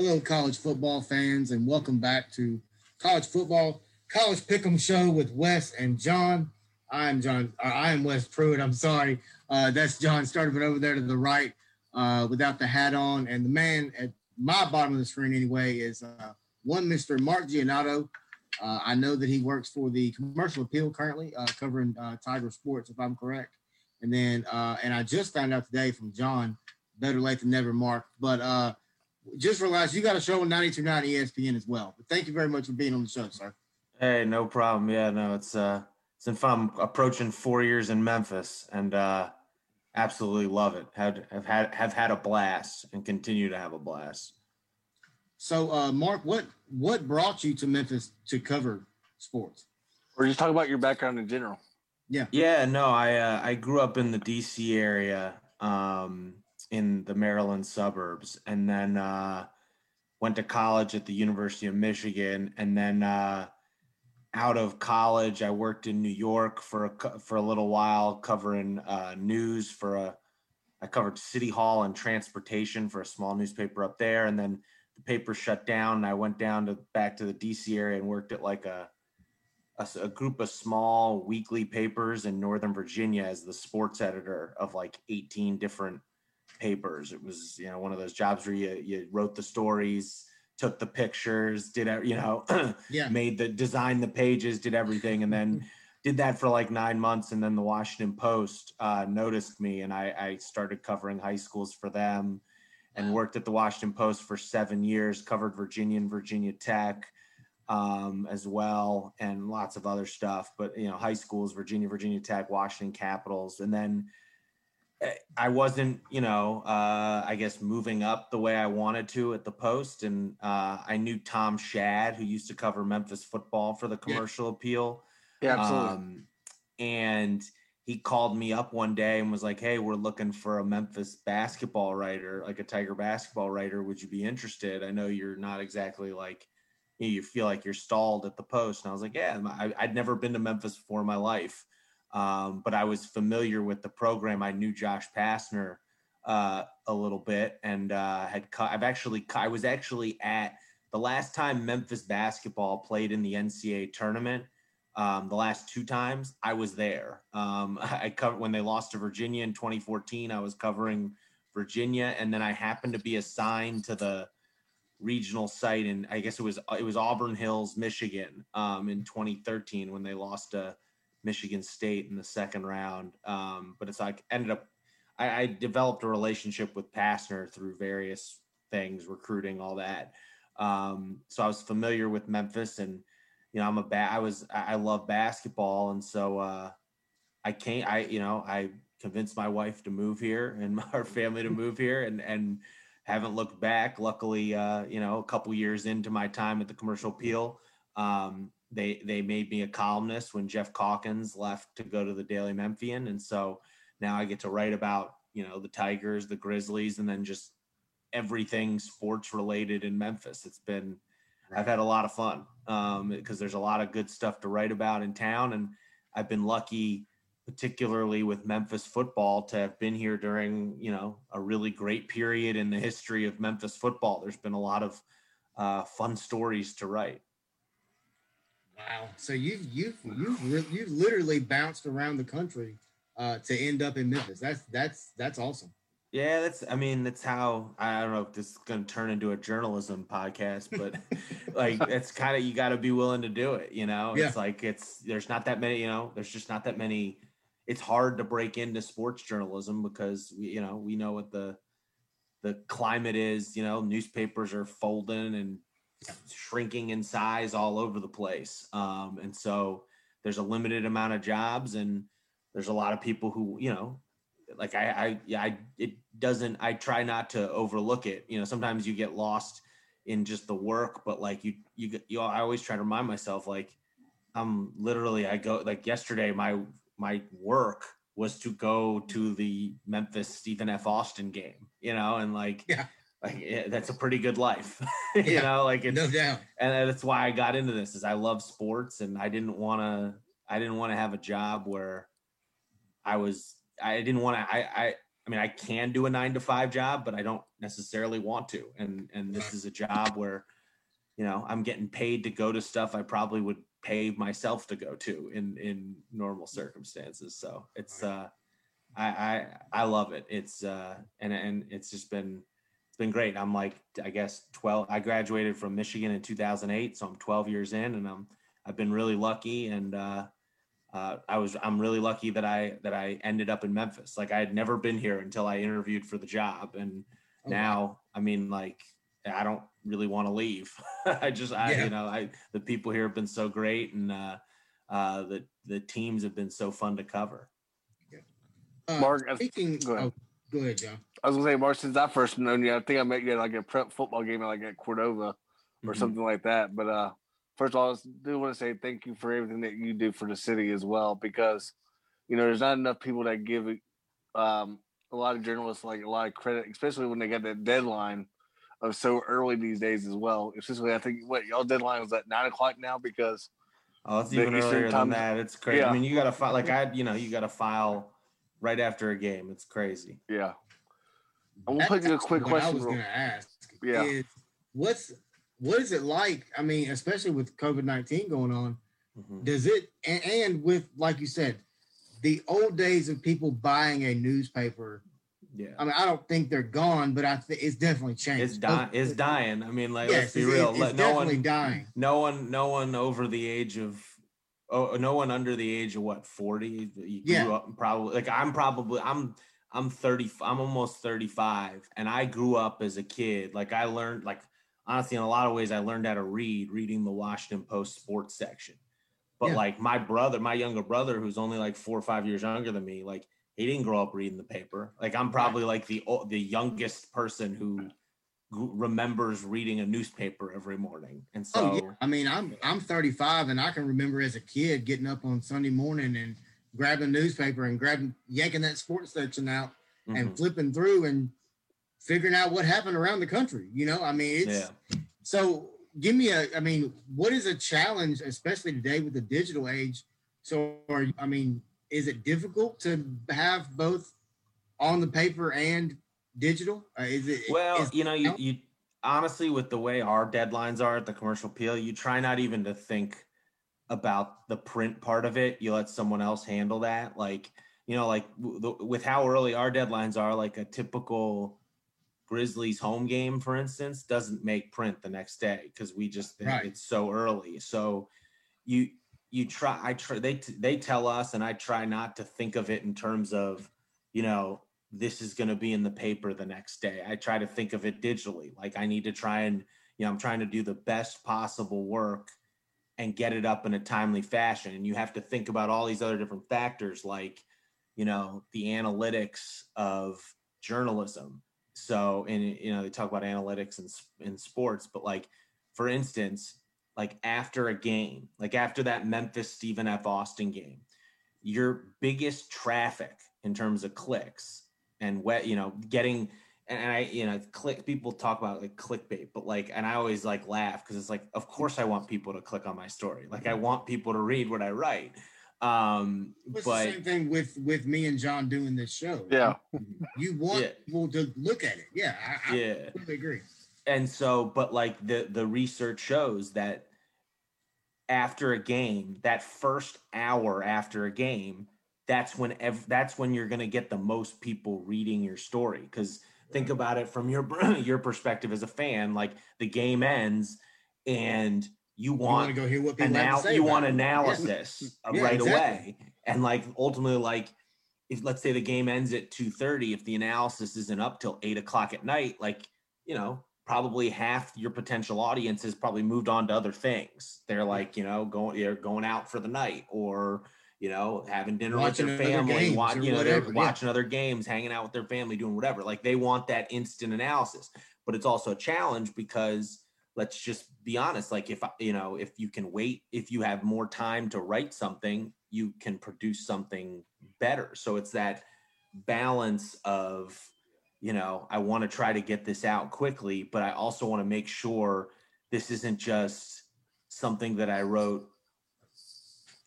Hello, college football fans, and welcome back to College Football College Pick'em Show with Wes and John. I'm John. Uh, I am Wes Pruitt. I'm sorry. Uh, that's John Sturdivant over there to the right uh, without the hat on. And the man at my bottom of the screen, anyway, is uh, one Mr. Mark Giannotto. Uh, I know that he works for the Commercial Appeal currently, covering Tiger Sports, if I'm correct. And then, and I just found out today from John, better late than never, Mark. But just realized you got a show on 92.9 ESPN as well. But thank you very much for being on the show, sir. Hey, no problem. Yeah, no, it's uh it's fun. I'm approaching four years in Memphis and uh absolutely love it. Had have had have had a blast and continue to have a blast. So uh Mark, what what brought you to Memphis to cover sports? Or just talk about your background in general. Yeah. Yeah, no, I uh, I grew up in the DC area, um, in the Maryland suburbs, and then uh went to college at the University of Michigan, and then uh out of college, I worked in New York for a, for a little while, covering uh, news for a. I covered City Hall and transportation for a small newspaper up there, and then the paper shut down. And I went down to back to the DC area and worked at like a, a, a group of small weekly papers in Northern Virginia as the sports editor of like 18 different papers. It was you know one of those jobs where you you wrote the stories took the pictures, did you know, yeah. made the designed the pages, did everything, and then did that for like nine months. And then the Washington Post uh, noticed me, and I, I started covering high schools for them, and worked at the Washington Post for seven years, covered Virginia and Virginia Tech. Um, as well, and lots of other stuff. But you know, high schools, Virginia, Virginia Tech, Washington Capitals, and then I wasn't, you know, uh, I guess moving up the way I wanted to at the post. And uh, I knew Tom Schad, who used to cover Memphis football for the commercial yeah. appeal. Yeah, absolutely. Um, and he called me up one day and was like, Hey, we're looking for a Memphis basketball writer, like a Tiger basketball writer. Would you be interested? I know you're not exactly like, you feel like you're stalled at the post. And I was like, Yeah, I, I'd never been to Memphis before in my life. Um, but I was familiar with the program. I knew Josh Pastner uh, a little bit, and uh, had cu- I've actually I was actually at the last time Memphis basketball played in the NCAA tournament. Um, the last two times I was there. Um, I covered when they lost to Virginia in 2014. I was covering Virginia, and then I happened to be assigned to the regional site, and I guess it was it was Auburn Hills, Michigan, um, in 2013 when they lost to Michigan State in the second round. Um, but it's like ended up, I, I, developed a relationship with Pastner through various things, recruiting, all that. Um, so I was familiar with Memphis, and you know, I'm a ba- I was I love basketball, and so uh, I came. I you know I convinced my wife to move here and our family to move here, and and haven't looked back. Luckily, uh, you know, a couple years into my time at the Commercial Appeal. Um, they they made me a columnist when Geoff Calkins left to go to the Daily Memphian, and so now I get to write about you know the Tigers, the Grizzlies, and then just everything sports related in Memphis. It's been. I've had a lot of fun um, because there's a lot of good stuff to write about in town, and I've been lucky, particularly with Memphis football, to have been here during you know a really great period in the history of Memphis football. There's been a lot of uh, fun stories to write. Wow. So you've you've you've you've literally bounced around the country uh, to end up in Memphis. That's that's that's awesome. Yeah, that's. I mean, that's how. I don't know if this is going to turn into a journalism podcast, but like, it's kind of you got to be willing to do it. You know, yeah. it's like it's there's not that many. You know, there's just not that many. It's hard to break into sports journalism because we, you know, we know what the the climate is. You know, newspapers are folding and shrinking in size all over the place. Um, and so there's a limited amount of jobs and there's a lot of people who, you know, like I, I, yeah, I, it doesn't, I try not to overlook it. You know, sometimes you get lost in just the work, but like you, you, you, I always try to remind myself, like, I'm literally, I go like yesterday, my, my work was to go to the Memphis Stephen F. Austin game, you know, and like, yeah like yeah, that's a pretty good life you yeah, know like it's, no doubt and that's why i got into this is i love sports and i didn't want to i didn't want to have a job where i was i didn't want to i i I mean, I can do a nine to five job, but I don't necessarily want to. And and this is a job where, you know, I'm getting paid to go to stuff I probably would pay myself to go to in in normal circumstances. So it's uh I I I love it. It's uh and and it's just been been great. I'm like I guess 12 I graduated from Michigan in 2008, so I'm 12 years in and I'm I've been really lucky and uh uh, I was I'm really lucky that I that I ended up in Memphis. Like I had never been here until I interviewed for the job, and oh, now wow. I mean like I don't really want to leave. I just I yeah. you know I the people here have been so great, and uh, uh, the the teams have been so fun to cover. Yeah. Uh, Mark, speaking, go ahead. Oh, go ahead, John. I was gonna say, Mark, since I first known you, I think I met you at like a prep football game, like at Cordova or mm-hmm. something like that. But uh, first of all, I do want to say thank you for everything that you do for the city as well, because you know there's not enough people that give um, a lot of journalists like a lot of credit, especially when they get that deadline of so early these days as well. Especially, I think what y'all deadline was at nine o'clock now because oh, it's even earlier than that. It's crazy. Yeah. I mean, you got to file like I, you know, you got to file right after a game. It's crazy. Yeah. I'm gonna put you a quick question. I was going to ask. Yeah. Is, what's what is it like? I mean, especially with COVID nineteen going on, mm-hmm. does it and, and, with like you said, the old days of people buying a newspaper. Yeah, I mean, I don't think they're gone, but I think it's definitely changed. It's dying. It's dying. I mean, like yes, let's be real. It's, it's no definitely one, dying. No one, no one over the age of oh, no one under the age of what 40 you yeah. up probably like i'm probably i'm i'm 30 i'm almost 35 and i grew up as a kid like i learned like honestly, in a lot of ways, I learned how to read reading the Washington Post sports section. But yeah. like my brother, my younger brother, who's only like four or five years younger than me, like he didn't grow up reading the paper. Like I'm probably like the the youngest person who remembers reading a newspaper every morning. And so, oh, yeah. I mean, I'm I'm 35, and I can remember as a kid getting up on Sunday morning and grabbing a newspaper and grabbing yanking that sports section out mm-hmm. and flipping through and figuring out what happened around the country. You know, I mean, it's yeah. so give me a, I mean, what is a challenge, especially today with the digital age? So, are, I mean, is it difficult to have both on the paper and digital? Uh, is it, well, is you know, you, you honestly, with the way our deadlines are at the commercial appeal, you try not even to think about the print part of it. You let someone else handle that. Like, you know, like w- with how early our deadlines are, like a typical Grizzlies home game, for instance, doesn't make print the next day because we just think right. it's so early. So you you try I try they they tell us and I try not to think of it in terms of, you know, this is going to be in the paper the next day. I try to think of it digitally. Like I need to try and, you know, I'm trying to do the best possible work and get it up in a timely fashion. And you have to think about all these other different factors like, you know, the analytics of journalism so, and you know, they talk about analytics in, in sports, but like, for instance, like after a game, like after that Memphis Stephen F. Austin game, your biggest traffic in terms of clicks and what you know, getting and I, you know, click people talk about like clickbait, but like, and I always like laugh because it's like, of course I want people to click on my story. Like I want people to read what I write. Um, it's but the same thing with with me and John doing this show. Yeah, you want yeah. people to look at it. Yeah, I, yeah, I agree. And so, but like the the research shows that after a game, that first hour after a game, that's when ev- that's when you're going to get the most people reading your story. Because think about it from your your perspective as a fan, like the game ends and you want, you go hear what people anal- you want analysis yeah. Yeah, right exactly. away and like ultimately like if let's say the game ends at 2.30 if the analysis isn't up till 8 o'clock at night like you know probably half your potential audience has probably moved on to other things they're like you know going they're going out for the night or you know having dinner watching with their family watching you know whatever, they're watching yeah. other games hanging out with their family doing whatever like they want that instant analysis but it's also a challenge because let's just be honest like if you know if you can wait if you have more time to write something you can produce something better so it's that balance of you know i want to try to get this out quickly but i also want to make sure this isn't just something that i wrote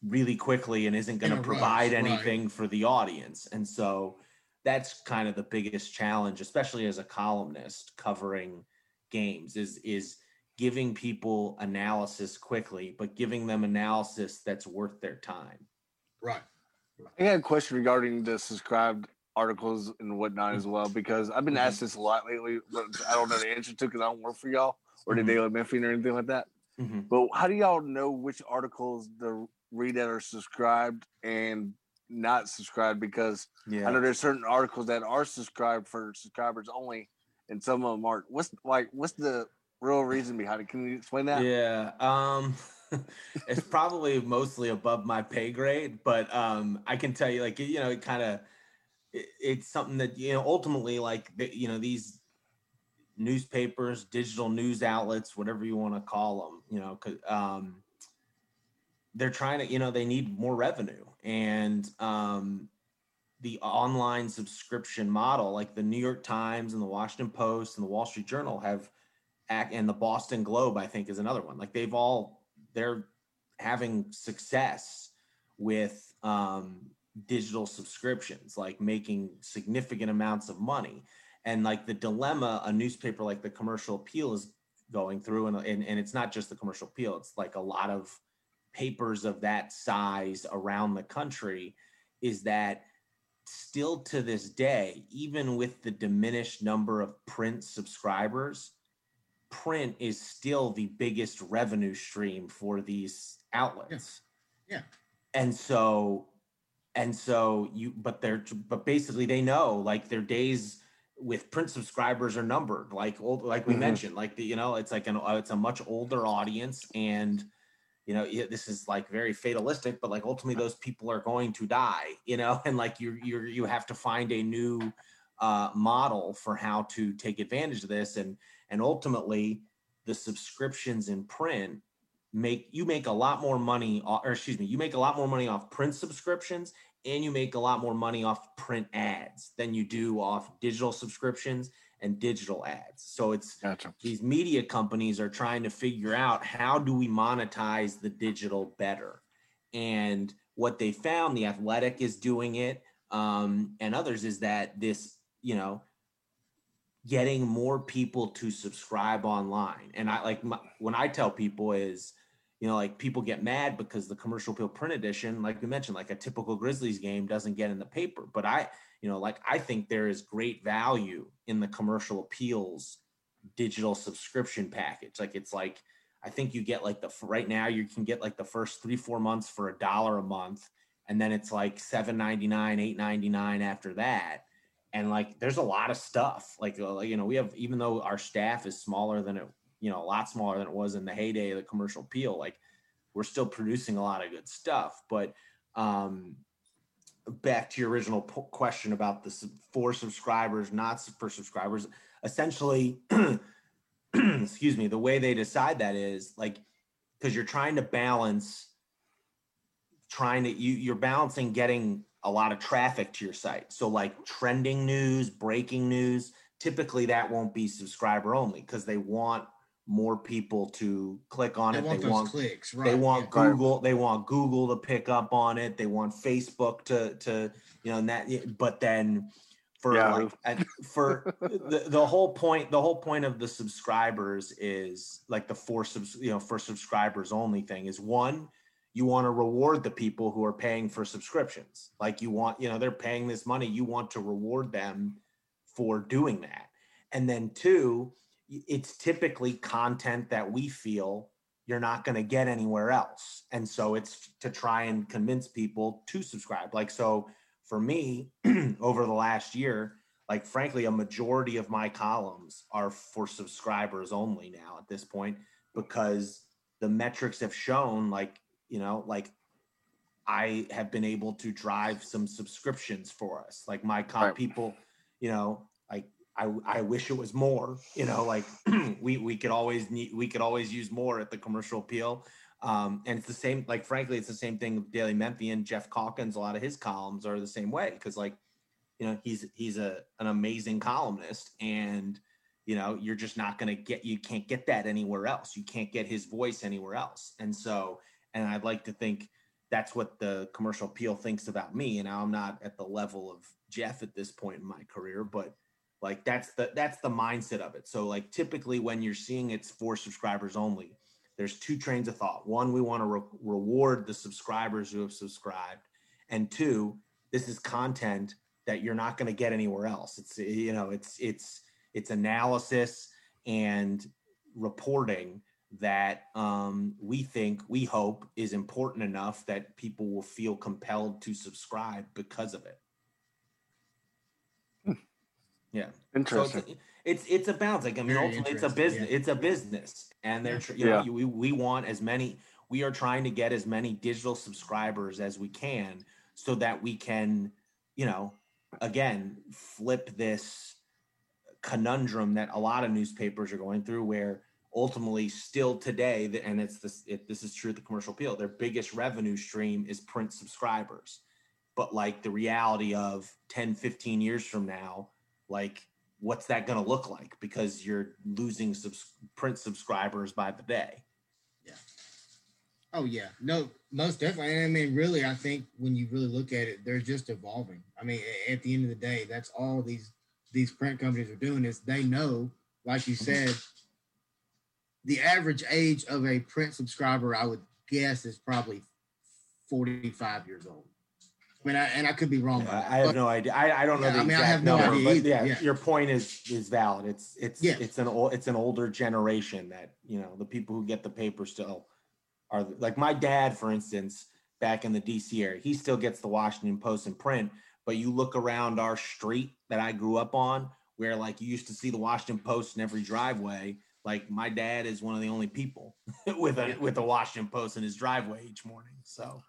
really quickly and isn't going to provide rush, anything right. for the audience and so that's kind of the biggest challenge, especially as a columnist covering games, is is giving people analysis quickly, but giving them analysis that's worth their time. Right. I got a question regarding the subscribed articles and whatnot as well because I've been asked this a lot lately. But I don't know the answer to because I don't work for y'all or the Mhm. Daily Memphian or anything like that. Mhm. But how do y'all know which articles to read that are subscribed and not subscribed? Because Yeah. I know there's certain articles that are subscribed for subscribers only, and some of them aren't. What's like what's the real reason behind it? Can you explain that? Yeah. Um it's probably mostly above my pay grade, but um I can tell you like you know it kind of it, it's something that you know ultimately like you know these newspapers, digital news outlets, whatever you want to call them, you know, 'cause, um they're trying to you know they need more revenue. And um the online subscription model like the New York Times and the Washington Post and the Wall Street Journal have and the Boston Globe I think is another one. Like they've all they're having success with um digital subscriptions like making significant amounts of money. And like the dilemma a newspaper like the commercial appeal is going through and, and and it's not just the commercial appeal it's like a lot of papers of that size around the country is that still to this day even with the diminished number of print subscribers print is still the biggest revenue stream for these outlets Yeah. and so and so you but they're but basically they know like their days with print subscribers are numbered like old like we Mhm. mentioned like the, you know it's like an it's a much older audience and you know this is like very fatalistic but like ultimately those people are going to die you know? And like you you you have to find a new uh model for how to take advantage of this and and ultimately the subscriptions in print make you make a lot more money or excuse me you make a lot more money off print subscriptions and you make a lot more money off print ads than you do off digital subscriptions and digital ads. So it's Gotcha. these media companies are trying to figure out how do we monetize the digital better. And what they found the athletic is doing it um, and others is that this you know getting more people to subscribe online. And i like my, when i tell people is you know like people get mad because the commercial appeal print edition like we mentioned like a typical grizzlies game doesn't get in the paper. But i you know like i think there is great value in the commercial appeals digital subscription package. Like it's like i think you get like the right now you can get like the first three four months for a dollar a month and then it's like 7.99 8.99 after that. And like there's a lot of stuff. Like uh, you know we have even though our staff is smaller than it you know a lot smaller than it was in the heyday of the commercial appeal like we're still producing a lot of good stuff. But um back to your original po- question about the sub- for subscribers not for subscribers essentially excuse me the way they decide that is like because you're trying to balance trying to you you're balancing getting a lot of traffic to your site. So like trending news breaking news typically that won't be subscriber only because they want more people to click on They it want they those want clicks, right? they want yeah. Google. They want Google to pick up on it. They want Facebook to to you know and that. But then for Yahoo. like and for the, the whole point, the whole point of the subscribers is like the for subs you know for subscribers only thing is one. You want to reward the people who are paying for subscriptions. Like you want, you know, they're paying this money. You want to reward them for doing that. And then two, it's typically content that we feel you're not going to get anywhere else. And so it's to try and convince people to subscribe. Like, so for me, over the last year, like, frankly, a majority of my columns are for subscribers only now at this point because the metrics have shown, like, you know, like I have been able to drive some subscriptions for us. Like, my comp Right. people, you know, I, I wish it was more, you know, like we, we could always need, we could always use more at the commercial appeal. Um, and it's the same, like, frankly, it's the same thing with Daily Memphian, Geoff Calkins, a lot of his columns are the same way. Cause like, you know, he's, he's a, an amazing columnist and, you know, you're just not going to get, you can't get that anywhere else. You can't get his voice anywhere else. And so, and I'd like to think that's what the commercial appeal thinks about me. And I'm not at the level of Geoff at this point in my career, but like that's the that's the mindset of it. So like typically when you're seeing it's for subscribers only, there's two trains of thought. One, we want to re- reward the subscribers who have subscribed, and two, this is content that you're not going to get anywhere else. It's you know it's it's it's analysis and reporting that um, we think we hope is important enough that people will feel compelled to subscribe because of it. Yeah. Interesting. So it's, it's it's a balance. Like I mean, ultimately, it's a business. yeah. It's a business, and they're you Yeah. know you- we we want as many. We are trying to get as many digital subscribers as we can, so that we can, you know, again flip this conundrum that a lot of newspapers are going through, where ultimately still today, and it's this it, this is true at the commercial appeal. Their biggest revenue stream is print subscribers, but like the reality of 10, 15 years from now, like what's that going to look like because you're losing subs- print subscribers by the day Yeah. Oh yeah, no, most definitely. I mean, really, I think when you really look at it, they're just evolving. I mean, at the end of the day, that's all these these print companies are doing is they know, like you mm-hmm. said, the average age of a print subscriber, I would guess, is probably forty five years old. I mean, I, and I could be wrong. Yeah, I have no idea. I, I don't know Yeah, the I mean, I exact have no number, but yeah, yeah. your point is is valid. It's it's it's an old it's an older generation that you know the people who get the paper still are like my dad, for instance, back in the DC area, he still gets the Washington Post in print. But you look around our street that I grew up on, where like you used to see the Washington Post in every driveway. Like my dad is one of the only people with a with a Washington Post in his driveway each morning. So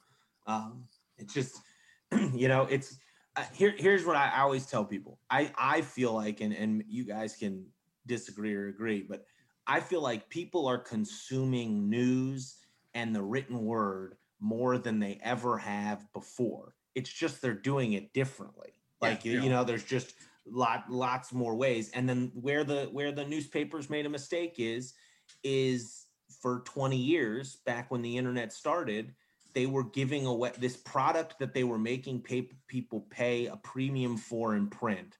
um, it's just you know it's uh, here here's what I, always tell people. I i feel like and and you guys can disagree or agree but i feel like people are consuming news and the written word more than they ever have before. It's just they're doing it differently. Yeah, like you, yeah. you know there's just lot lots more ways. And then where the where the newspapers made a mistake is is for 20 years back when the internet started they were giving away this product that they were making pay, people pay a premium for in print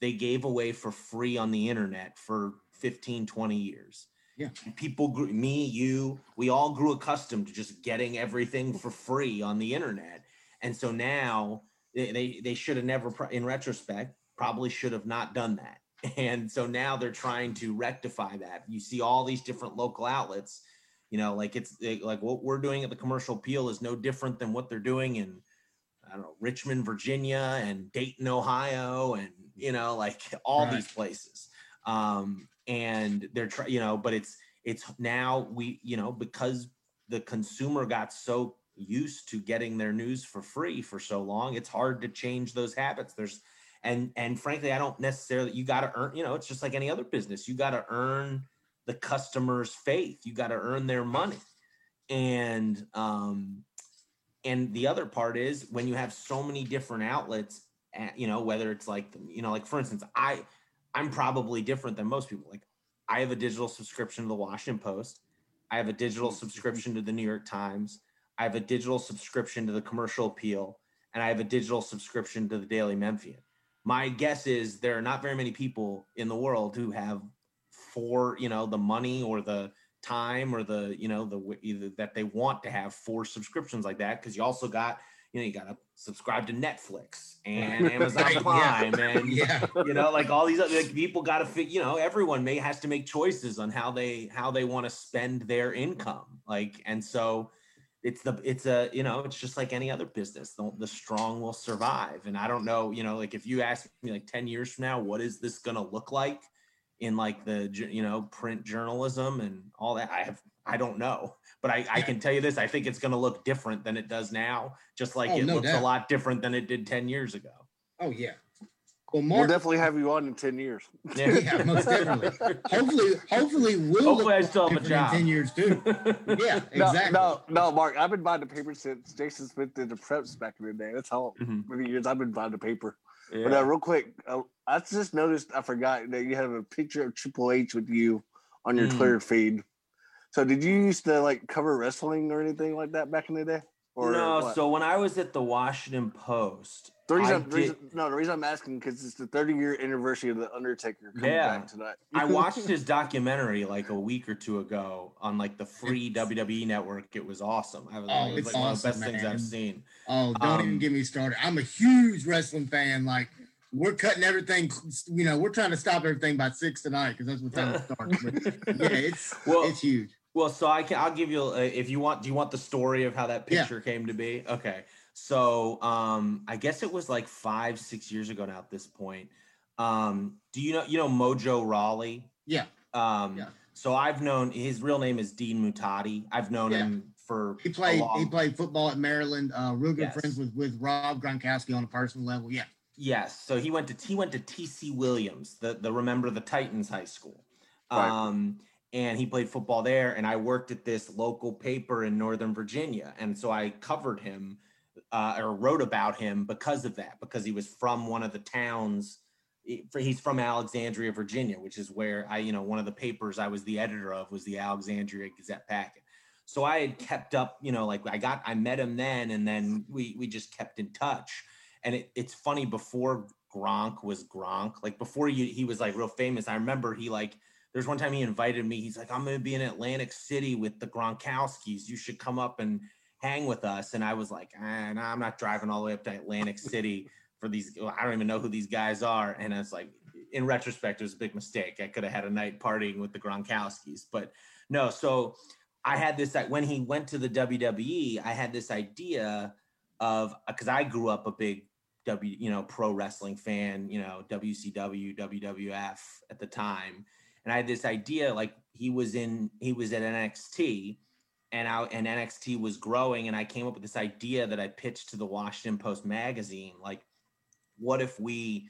they gave away for free on the internet for 15 20 years. Yeah. And people grew, me you we all grew accustomed to just getting everything for free on the internet. And so now they they, they should have never in retrospect probably should have not done that. And so now they're trying to rectify that. You see all these different local outlets you know like it's eh, like what we're doing at the commercial appeal is no different than what they're doing in i don't know richmond virginia and dayton ohio and you know like all Right. these places. Um and they're trying you know but it's it's now we you know because the consumer got so used to getting their news for free for so long it's hard to change those habits. There's and and frankly i don't necessarily you got to earn you know it's just like any other business. You got to earn the customer's faith. You got to earn their money. And um and the other part is when you have so many different outlets eh, you know whether it's like you know like for instance i i'm probably different than most people. Like i have a digital subscription to the washington post. I have a digital subscription to the new york times. I have a digital subscription to the commercial appeal. And i have a digital subscription to the daily memphian. My guess is there are not very many people in the world who have for you know the money or the time or the you know the either that they want to have four subscriptions like that because you also got you know you got to subscribe to netflix and amazon Right, yeah. prime and yeah, you know like all these other like, people got to fit you know everyone may has to make choices on how they how they want to spend their income like and so it's the it's a you know it's just like any other business the, the strong will survive and i don't know you know like if you ask me like 10 years from now what is this going to look like in like the you know print journalism and all that i have i don't know but i, I can tell you this i think it's going to look different than it does now just like Oh, it no looks a lot different than it did 10 years ago oh yeah. Well, We'll definitely have you on in 10 years. Yeah, most definitely. hopefully, hopefully, we'll Hopefully I still have a different in ten years too. Yeah, No, exactly. no, no, Mark. I've been buying the paper since Jason Smith did the preps back in the day. That's how Mhm. many years I've been buying the paper. But uh, real quick, uh, I just noticed I forgot that you have a picture of Triple H with you on your Mm. Twitter feed. So did you used to like cover wrestling or anything like that back in the day? Or no, what? so when I was at the Washington Post, the reason, I the reason did- no, the reason I'm asking because it's the 30 year anniversary of the Undertaker coming Yeah. back tonight. I watched his documentary like a week or two ago on like the free WWE network. It was awesome. I was, Oh, it was it's like one of the awesome, best things. I've seen. Oh, don't even Um, get me started. I'm a huge wrestling fan. Like we're cutting everything. You know, we're trying to stop everything by six tonight because that's what time it starts. But yeah, it's Well, it's huge. Well, so I can I'll give you uh, if you want. Do you want the story of how that Yeah. picture came to be? Okay. So um, I guess it was like five, six years ago now. At this point, um, do you know you know Mojo Rawley? Yeah. Um, Yeah. So I've known his real name is Dean Muhtadi. I've known Yeah. him for He a played long- he played football at Maryland. Uh, real good Yes. friends with with Rob Gronkowski on a personal level. Yeah. Yes. So he went to he went to TC Williams, the the remember the Titans high school. Right. Um and he played football there and I worked at this local paper in Northern Virginia and so I covered him uh, or wrote about him because of that because he was from one of the towns he's from Alexandria, Virginia, which is where I, you know, one of the papers I was the editor of was the Alexandria Gazette Packet. So I had kept up, you know, like I got, I met him then, and then we we just kept in touch. And it, it's funny before Gronk was Gronk, like before you, he was like real famous. I remember he like, there's one time he invited me. He's like, I'm going to be in Atlantic City with the Gronkowskis. You should come up and hang with us. And I was like, ah, nah, I'm not driving all the way up to Atlantic City for these. I don't even know who these guys are. And I was like, in retrospect, it was a big mistake. I could have had a night partying with the Gronkowskis, but no. So I had this when he went to the WWE. I had this idea of because I grew up a big W, you know, pro wrestling fan. You know, WCW, WWF at the time, and I had this idea like he was in he was at NXT. And I, and NXT was growing, and I came up with this idea that I pitched to the Washington Post magazine. Like, what if we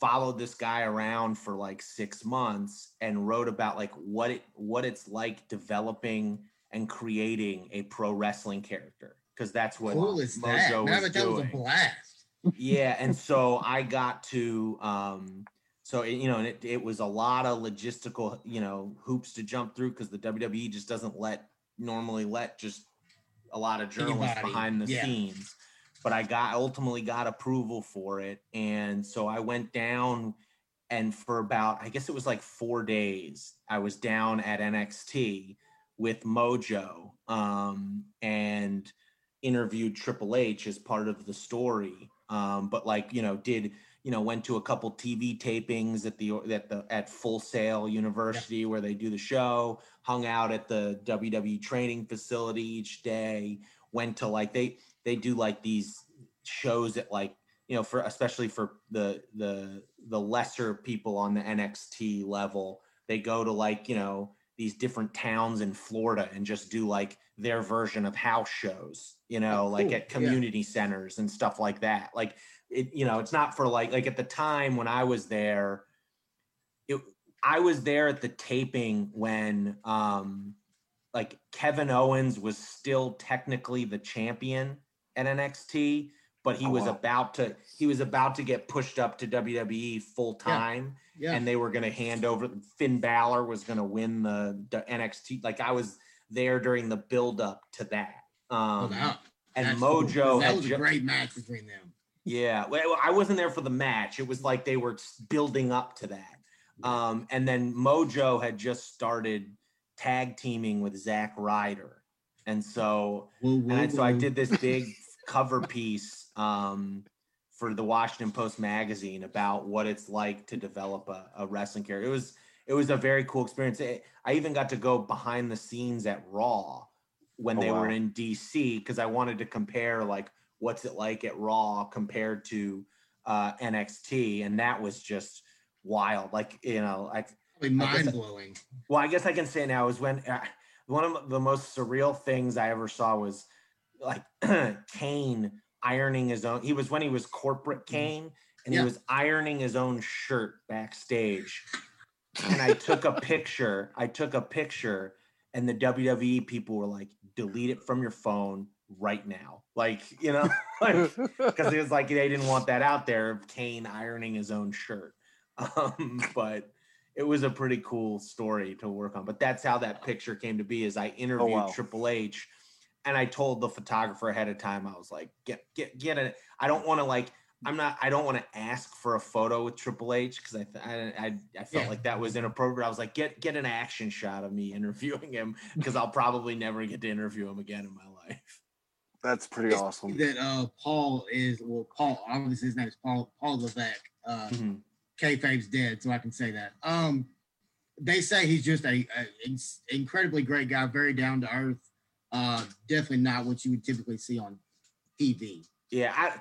followed this guy around for like six months and wrote about like what it what it's like developing and creating a pro wrestling character because that's what cool is that? Mojo Man, was that was a doing. blast. yeah, and so I got to um so it, you know, and it, it was a lot of logistical, you know, hoops to jump through because the WWE just doesn't let normally let just a lot of journalists Anybody, behind the yeah. scenes. But I got ultimately got approval for it, and so I went down, and for about I guess it was like four days, I was down at NXT with Mojo, um, and interviewed Triple H as part of the story. Um, but like you know, did you know went to a couple TV tapings at the at the at Full Sail University where they do the show. Hung out at the WWE training facility each day. Went to like they they do like these shows at like you know for especially for the the the lesser people on the NXT level. They go to like you know these different towns in Florida and just do like their version of house shows, you know, Oh, like cool. at Yeah. community centers and stuff like that. Like it, you know, it's not for like like at the time when I was there, it I was there at the taping when um like Kevin Owens was still technically the champion at NXT, but he Oh, was wow. about to he was about to get pushed up to WWE full time Yeah. and they were going to hand over Finn Balor was going to win the, the NXT like I was there during the build up to that. no Um doubt. and That's cool, Mojo That was ju- a great match between them. yeah, well, I wasn't there for the match. It was like they were building up to that. Um, and then Mojo had just started tag teaming with Zack Ryder, and so Woo, woo, and I, so I did this big cover piece um, for the Washington Post magazine about what it's like to develop a, a wrestling career. It was it was a very cool experience. It- I even got to go behind the scenes at Raw when Oh, they were in DC because I wanted to compare like what's it like at Raw compared to uh, NXT, and that was just wild. Like you know, I mind blowing. well, I guess I can say now is when uh, one of the most surreal things I ever saw was like Kane ironing his own. He was when he was corporate Kane, and Yeah. he was ironing his own shirt backstage. And I took a picture. I took a picture, and the WWE people were like, "Delete it from your phone right now!" Like you know, like because it was like they didn't want that out there of Kane ironing his own shirt. Um, but it was a pretty cool story to work on. But that's how that picture came to be. Is I interviewed wow. Triple H and I told the photographer ahead of time, I was like, get get get it. I don't want to like I'm not. I don't want to ask for a photo with Triple H because I, I, I I felt yeah. like that was inappropriate. I was like, get get an action shot of me interviewing him because I'll probably never get to interview him again in my life. That's pretty it's awesome. That uh, Paul is well, Paul obviously his name is Paul Paul Levesque. Uh, mm-hmm. Kayfabe's dead, so I can say that. Um, they say he's just a, a incredibly great guy, very down to earth. Uh, definitely not what you would typically see on TV. Yeah, I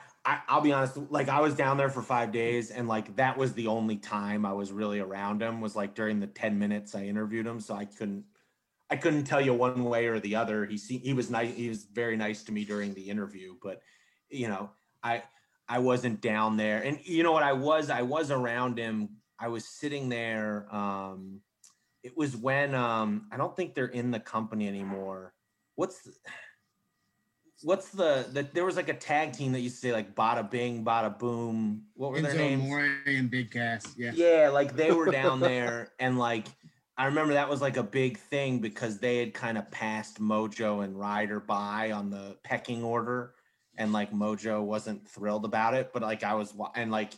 I, will be honest. Like I was down there for five days, and like that was the only time I was really around him. Was like during the ten minutes I interviewed him, so I couldn't, I couldn't tell you one way or the other. He see, he was nice. He was very nice to me during the interview, but you know, I I wasn't down there, and you know what? I was I was around him. I was sitting there. Um, it was when um, I don't think they're in the company anymore. What's the, what's the, the there was like a tag team that used to say like bada bing bada boom. What were Enzo their names? Amore and big cass yeah. Yeah like they were down there and like i remember that was like a big thing because they had kind of passed mojo and ryder by on the pecking order and like mojo wasn't thrilled about it but like i was and like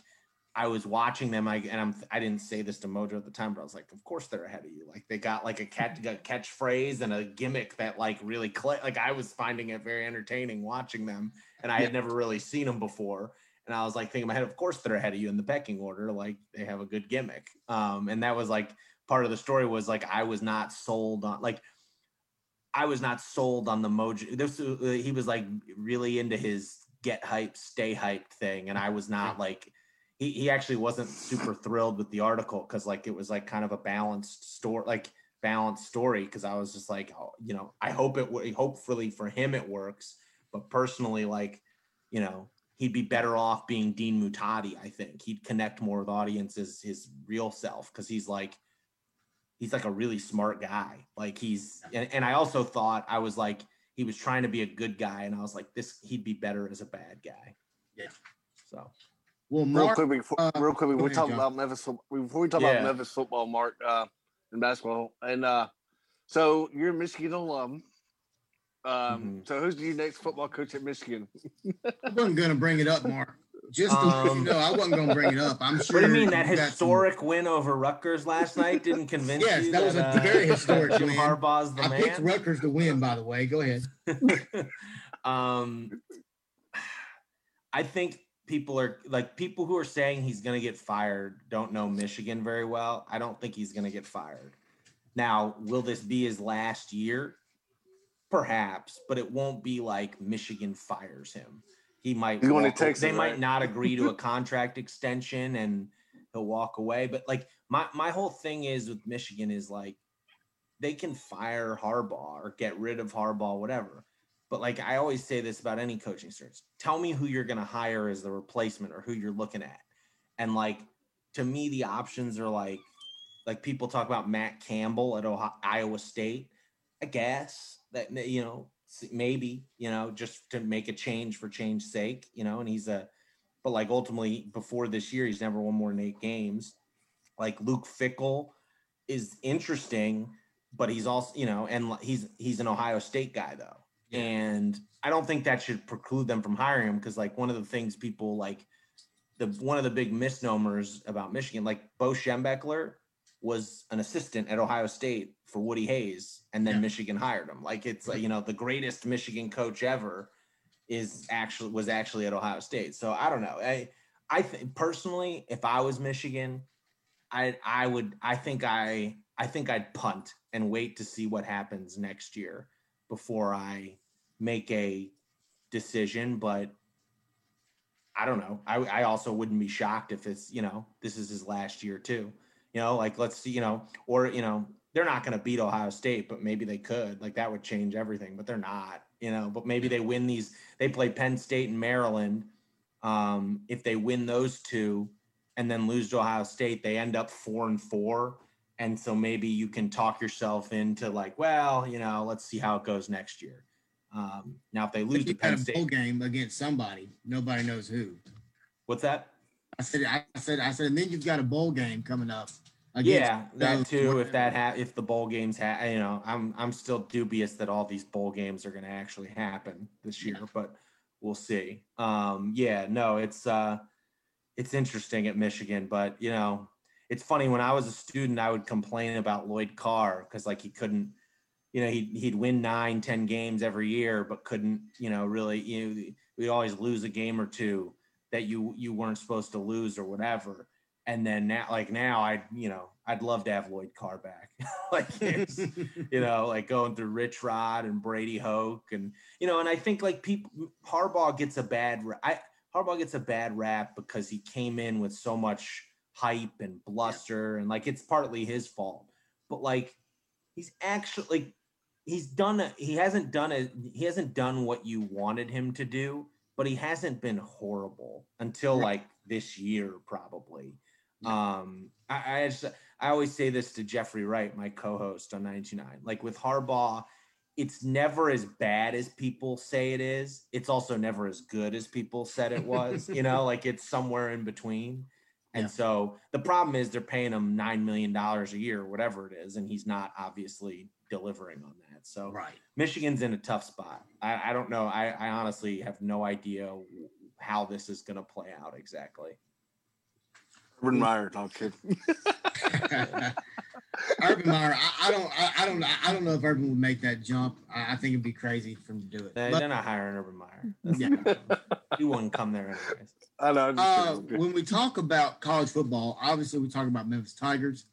I was watching them, I, and I'm I didn't say this to Mojo at the time, but I was like, of course they're ahead of you. Like they got like a catch a catchphrase and a gimmick that like really like I was finding it very entertaining watching them, and I had never really seen them before. And I was like thinking in my head, of course they're ahead of you in the pecking order. Like they have a good gimmick. Um, and that was like part of the story was like I was not sold on like I was not sold on the Mojo. This uh, he was like really into his get hype, stay hyped thing, and I was not like he, he actually wasn't super thrilled with the article because like it was like kind of a balanced story like balanced story because i was just like oh, you know i hope it would hopefully for him it works but personally like you know he'd be better off being dean muhtadi i think. He'd connect more with audiences his real self because he's like he's like a really smart guy. Like he's and, and i also thought i was like he was trying to be a good guy and i was like this he'd be better as a bad guy. Yeah. So well, Mark, real quick, before, uh, real quick, we talk about Memphis. Before we talk yeah. about Memphis football, Mark, uh, in basketball, and uh, so you're a Michigan alum. Um, mm-hmm. So who's your next football coach at Michigan? I wasn't going to bring it up, Mark. Just to um, you know, I wasn't going to bring it up. I'm sure. What do you mean that historic some... win over Rutgers last night didn't convince yes, you? Yes, that, was a uh, very historic Jim win. Harbaugh's the I man. picked Rutgers to win, by the way. Go ahead. um, I think people are like people who are saying he's going to get fired don't know Michigan very well. I don't think he's going to get fired. Now, will this be his last year? Perhaps, but it won't be like Michigan fires him. He might walk, they it, might not agree to a contract extension and he'll walk away. But like my my whole thing is with Michigan is like they can fire Harbaugh or get rid of Harbaugh, whatever. But like I always say this about any coaching search tell me who you're going to hire as the replacement or who you're looking at. And like to me, the options are like, like people talk about Matt Campbell at Ohio, Iowa State. I guess that, you know, maybe, you know, just to make a change for change sake, you know, and he's a, but like ultimately before this year, he's never won more than eight games. Like Luke Fickell is interesting, but he's also, you know, and he's, he's an Ohio State guy though and I don't think that should preclude them from hiring him because like one of the things people like the one of the big misnomers about Michigan, like Bo Schembechler was an assistant at Ohio State for Woody Hayes, and then yeah. Michigan hired him. Like it's like you know the greatest Michigan coach ever is actually was actually at Ohio State. So I don't know. I I think personally, if I was Michigan, I I would I think I I think I'd punt and wait to see what happens next year before I make a decision, but I don't know. I, I also wouldn't be shocked if it's, you know, this is his last year too. You know, like let's see, you know, or, you know, they're not going to beat Ohio State, but maybe they could. Like that would change everything, but they're not, you know, but maybe they win these. They play Penn State and Maryland. Um, if they win those two and then lose to Ohio State, they end up four and four. And so maybe you can talk yourself into like, well, you know, let's see how it goes next year. Um, now, if they lose to Penn State, bowl game against somebody, nobody knows who. What's that? I said, I said, I said, and then you've got a bowl game coming up yeah, that too. If that ha- if the bowl games ha- you know, I'm I'm still dubious that all these bowl games are going to actually happen this year, yeah. but we'll see. Um, yeah, no, it's uh, it's interesting at Michigan, but you know, it's funny when I was a student, I would complain about Lloyd Carr because like he couldn't, you know, he'd he'd win nine, ten games every year, but couldn't, you know, really, you know, we'd always lose a game or two that you you weren't supposed to lose or whatever. And then now like now i you know i'd love to have lloyd carr back. Like you know like going through rich rod and brady hoke and you know and i think like people harbaugh gets a bad i harbaugh gets a bad rap because he came in with so much hype and bluster and like it's partly his fault. But like he's actually he's done a, he hasn't done it he hasn't done what you wanted him to do but he hasn't been horrible until like this year probably um, I, I, just, I always say this to Jeffrey Wright, my co-host on 99. Like with Harbaugh, it's never as bad as people say it is. It's also never as good as people said it was. you know, like it's somewhere in between. And yeah. so the problem is they're paying him nine million dollars a year, whatever it is, and he's not obviously delivering on that. So right. Michigan's in a tough spot. I, I don't know. I, I honestly have no idea how this is going to play out exactly. Urban Meyer, no kid. Urban Meyer, I, I don't, I, I, don't, I don't know if Urban would make that jump. I, I think it'd be crazy for him to do it. They, are not hiring Urban Meyer. That's yeah, he wouldn't come there anyways. I know. Uh, when we talk about college football, obviously we talk about Memphis Tigers.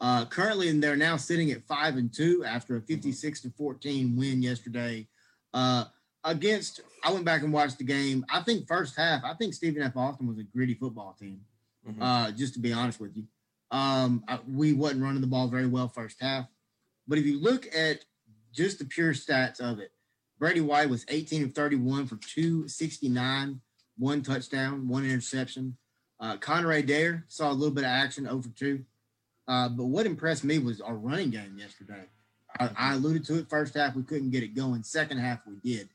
Uh, currently, they're now sitting at five and two after a fifty-six to fourteen win yesterday uh, against. I went back and watched the game. I think first half, I think Stephen F. Austin was a gritty football team. Mm-hmm. Uh, just to be honest with you, um, I, we wasn't running the ball very well first half. But if you look at just the pure stats of it, Brady White was 18 of 31 for 269, one touchdown, one interception. Uh, Conrad Dare saw a little bit of action over two. Uh, but what impressed me was our running game yesterday. I, I, alluded to it first half, we couldn't get it going. Second half, we did.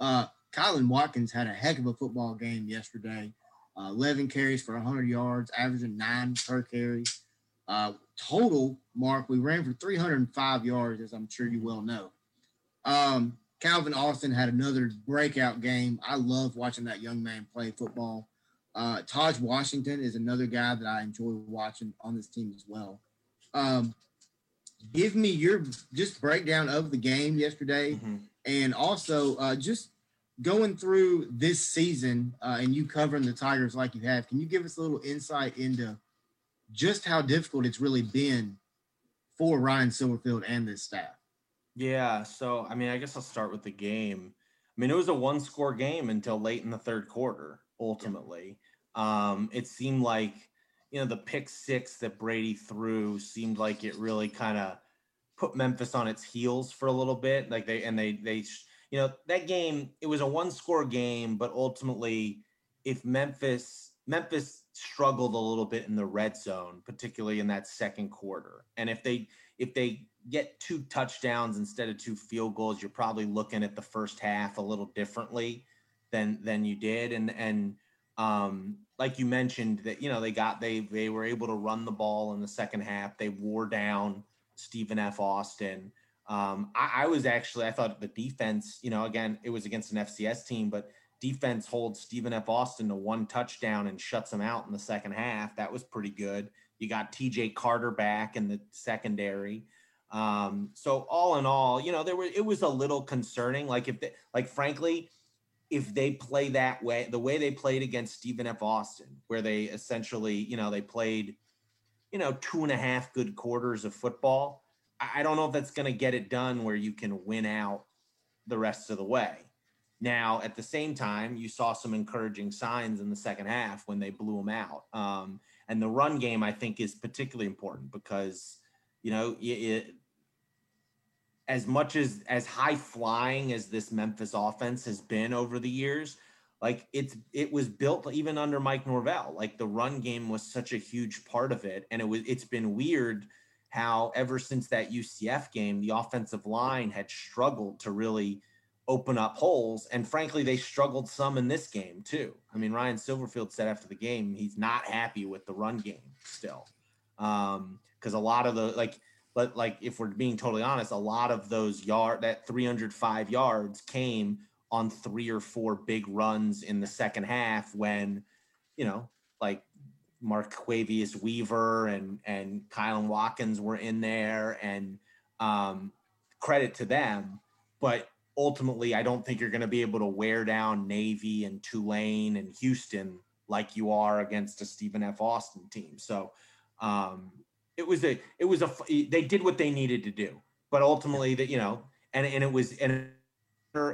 Uh, Kylan Watkins had a heck of a football game yesterday uh, 11 carries for 100 yards, averaging nine per carry. Uh, total, Mark, we ran for 305 yards, as I'm sure you well know. Um, Calvin Austin had another breakout game. I love watching that young man play football. Uh, Tahj Washington is another guy that I enjoy watching on this team as well. Um, give me your just breakdown of the game yesterday, mm-hmm. and also uh, just going through this season uh, and you covering the Tigers like you have, can you give us a little insight into just how difficult it's really been for Ryan Silverfield and this staff? Yeah. So, I mean, I guess I'll start with the game. I mean, it was a one score game until late in the third quarter, ultimately. Um, it seemed like, you know, the pick six that Brady threw seemed like it really kind of put Memphis on its heels for a little bit. Like they, and they, they, you know, that game, it was a one score game, but ultimately, if Memphis, Memphis struggled a little bit in the red zone, particularly in that second quarter. And if they, if they get two touchdowns instead of two field goals, you're probably looking at the first half a little differently than, than you did. And, and, um, like you mentioned that, you know, they got, they, they were able to run the ball in the second half. They wore down Stephen F. Austin. Um, I, I, was actually I thought the defense, you know, again it was against an FCS team, but defense holds Stephen F. Austin to one touchdown and shuts him out in the second half. That was pretty good. You got T.J. Carter back in the secondary. Um, so all in all, you know, there were it was a little concerning. Like if they, like frankly, if they play that way, the way they played against Stephen F. Austin, where they essentially, you know, they played, you know, two and a half good quarters of football I don't know if that's going to get it done where you can win out the rest of the way. Now, at the same time, you saw some encouraging signs in the second half when they blew them out. Um, and the run game, I think, is particularly important because, you know, it, it, as much as as high flying as this Memphis offense has been over the years, like it's it was built even under Mike Norvell. Like the run game was such a huge part of it, and it was it's been weird how ever since that UCF game, the offensive line had struggled to really open up holes. And frankly, they struggled some in this game too. I mean, Ryan Silverfield said after the game, he's not happy with the run game still. Um, because a lot of the like, but like if we're being totally honest, a lot of those yard that 305 yards came on three or four big runs in the second half when, you know, like Marquavius Weaver and and Kylan Watkins were in there, and um, credit to them. But ultimately, I don't think you're going to be able to wear down Navy and Tulane and Houston like you are against a Stephen F. Austin team. So um, it was a it was a they did what they needed to do, but ultimately that you know, and and it was and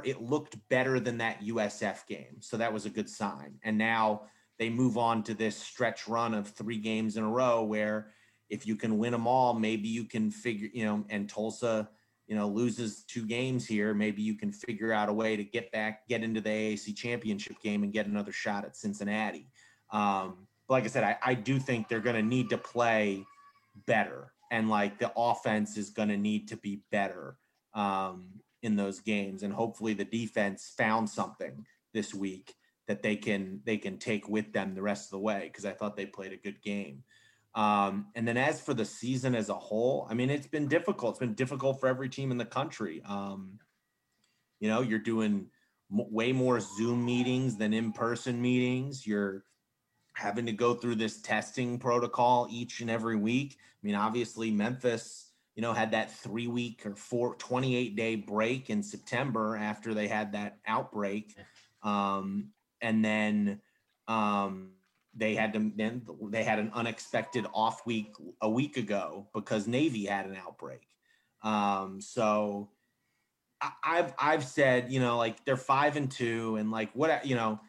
it looked better than that USF game, so that was a good sign. And now they move on to this stretch run of three games in a row where if you can win them all, maybe you can figure you know, and Tulsa you know loses two games here, maybe you can figure out a way to get back, get into the AAC championship game, and get another shot at Cincinnati. Um, but like I said, I, I do think they're going to need to play better, and like the offense is going to need to be better um, in those games, and hopefully the defense found something this week that they can they can take with them the rest of the way because I thought they played a good game. Um, and then as for the season as a whole, I mean, it's been difficult. It's been difficult for every team in the country. Um, you know, you're doing m- way more Zoom meetings than in person meetings. You're having to go through this testing protocol each and every week. I mean, obviously, Memphis, you know, had that three week or four, 28 day break in September after they had that outbreak. Um, and then, um, they had to then they had an unexpected off week a week ago because Navy had an outbreak. Um, so I, I've I've said you know like they're five and two and like what you know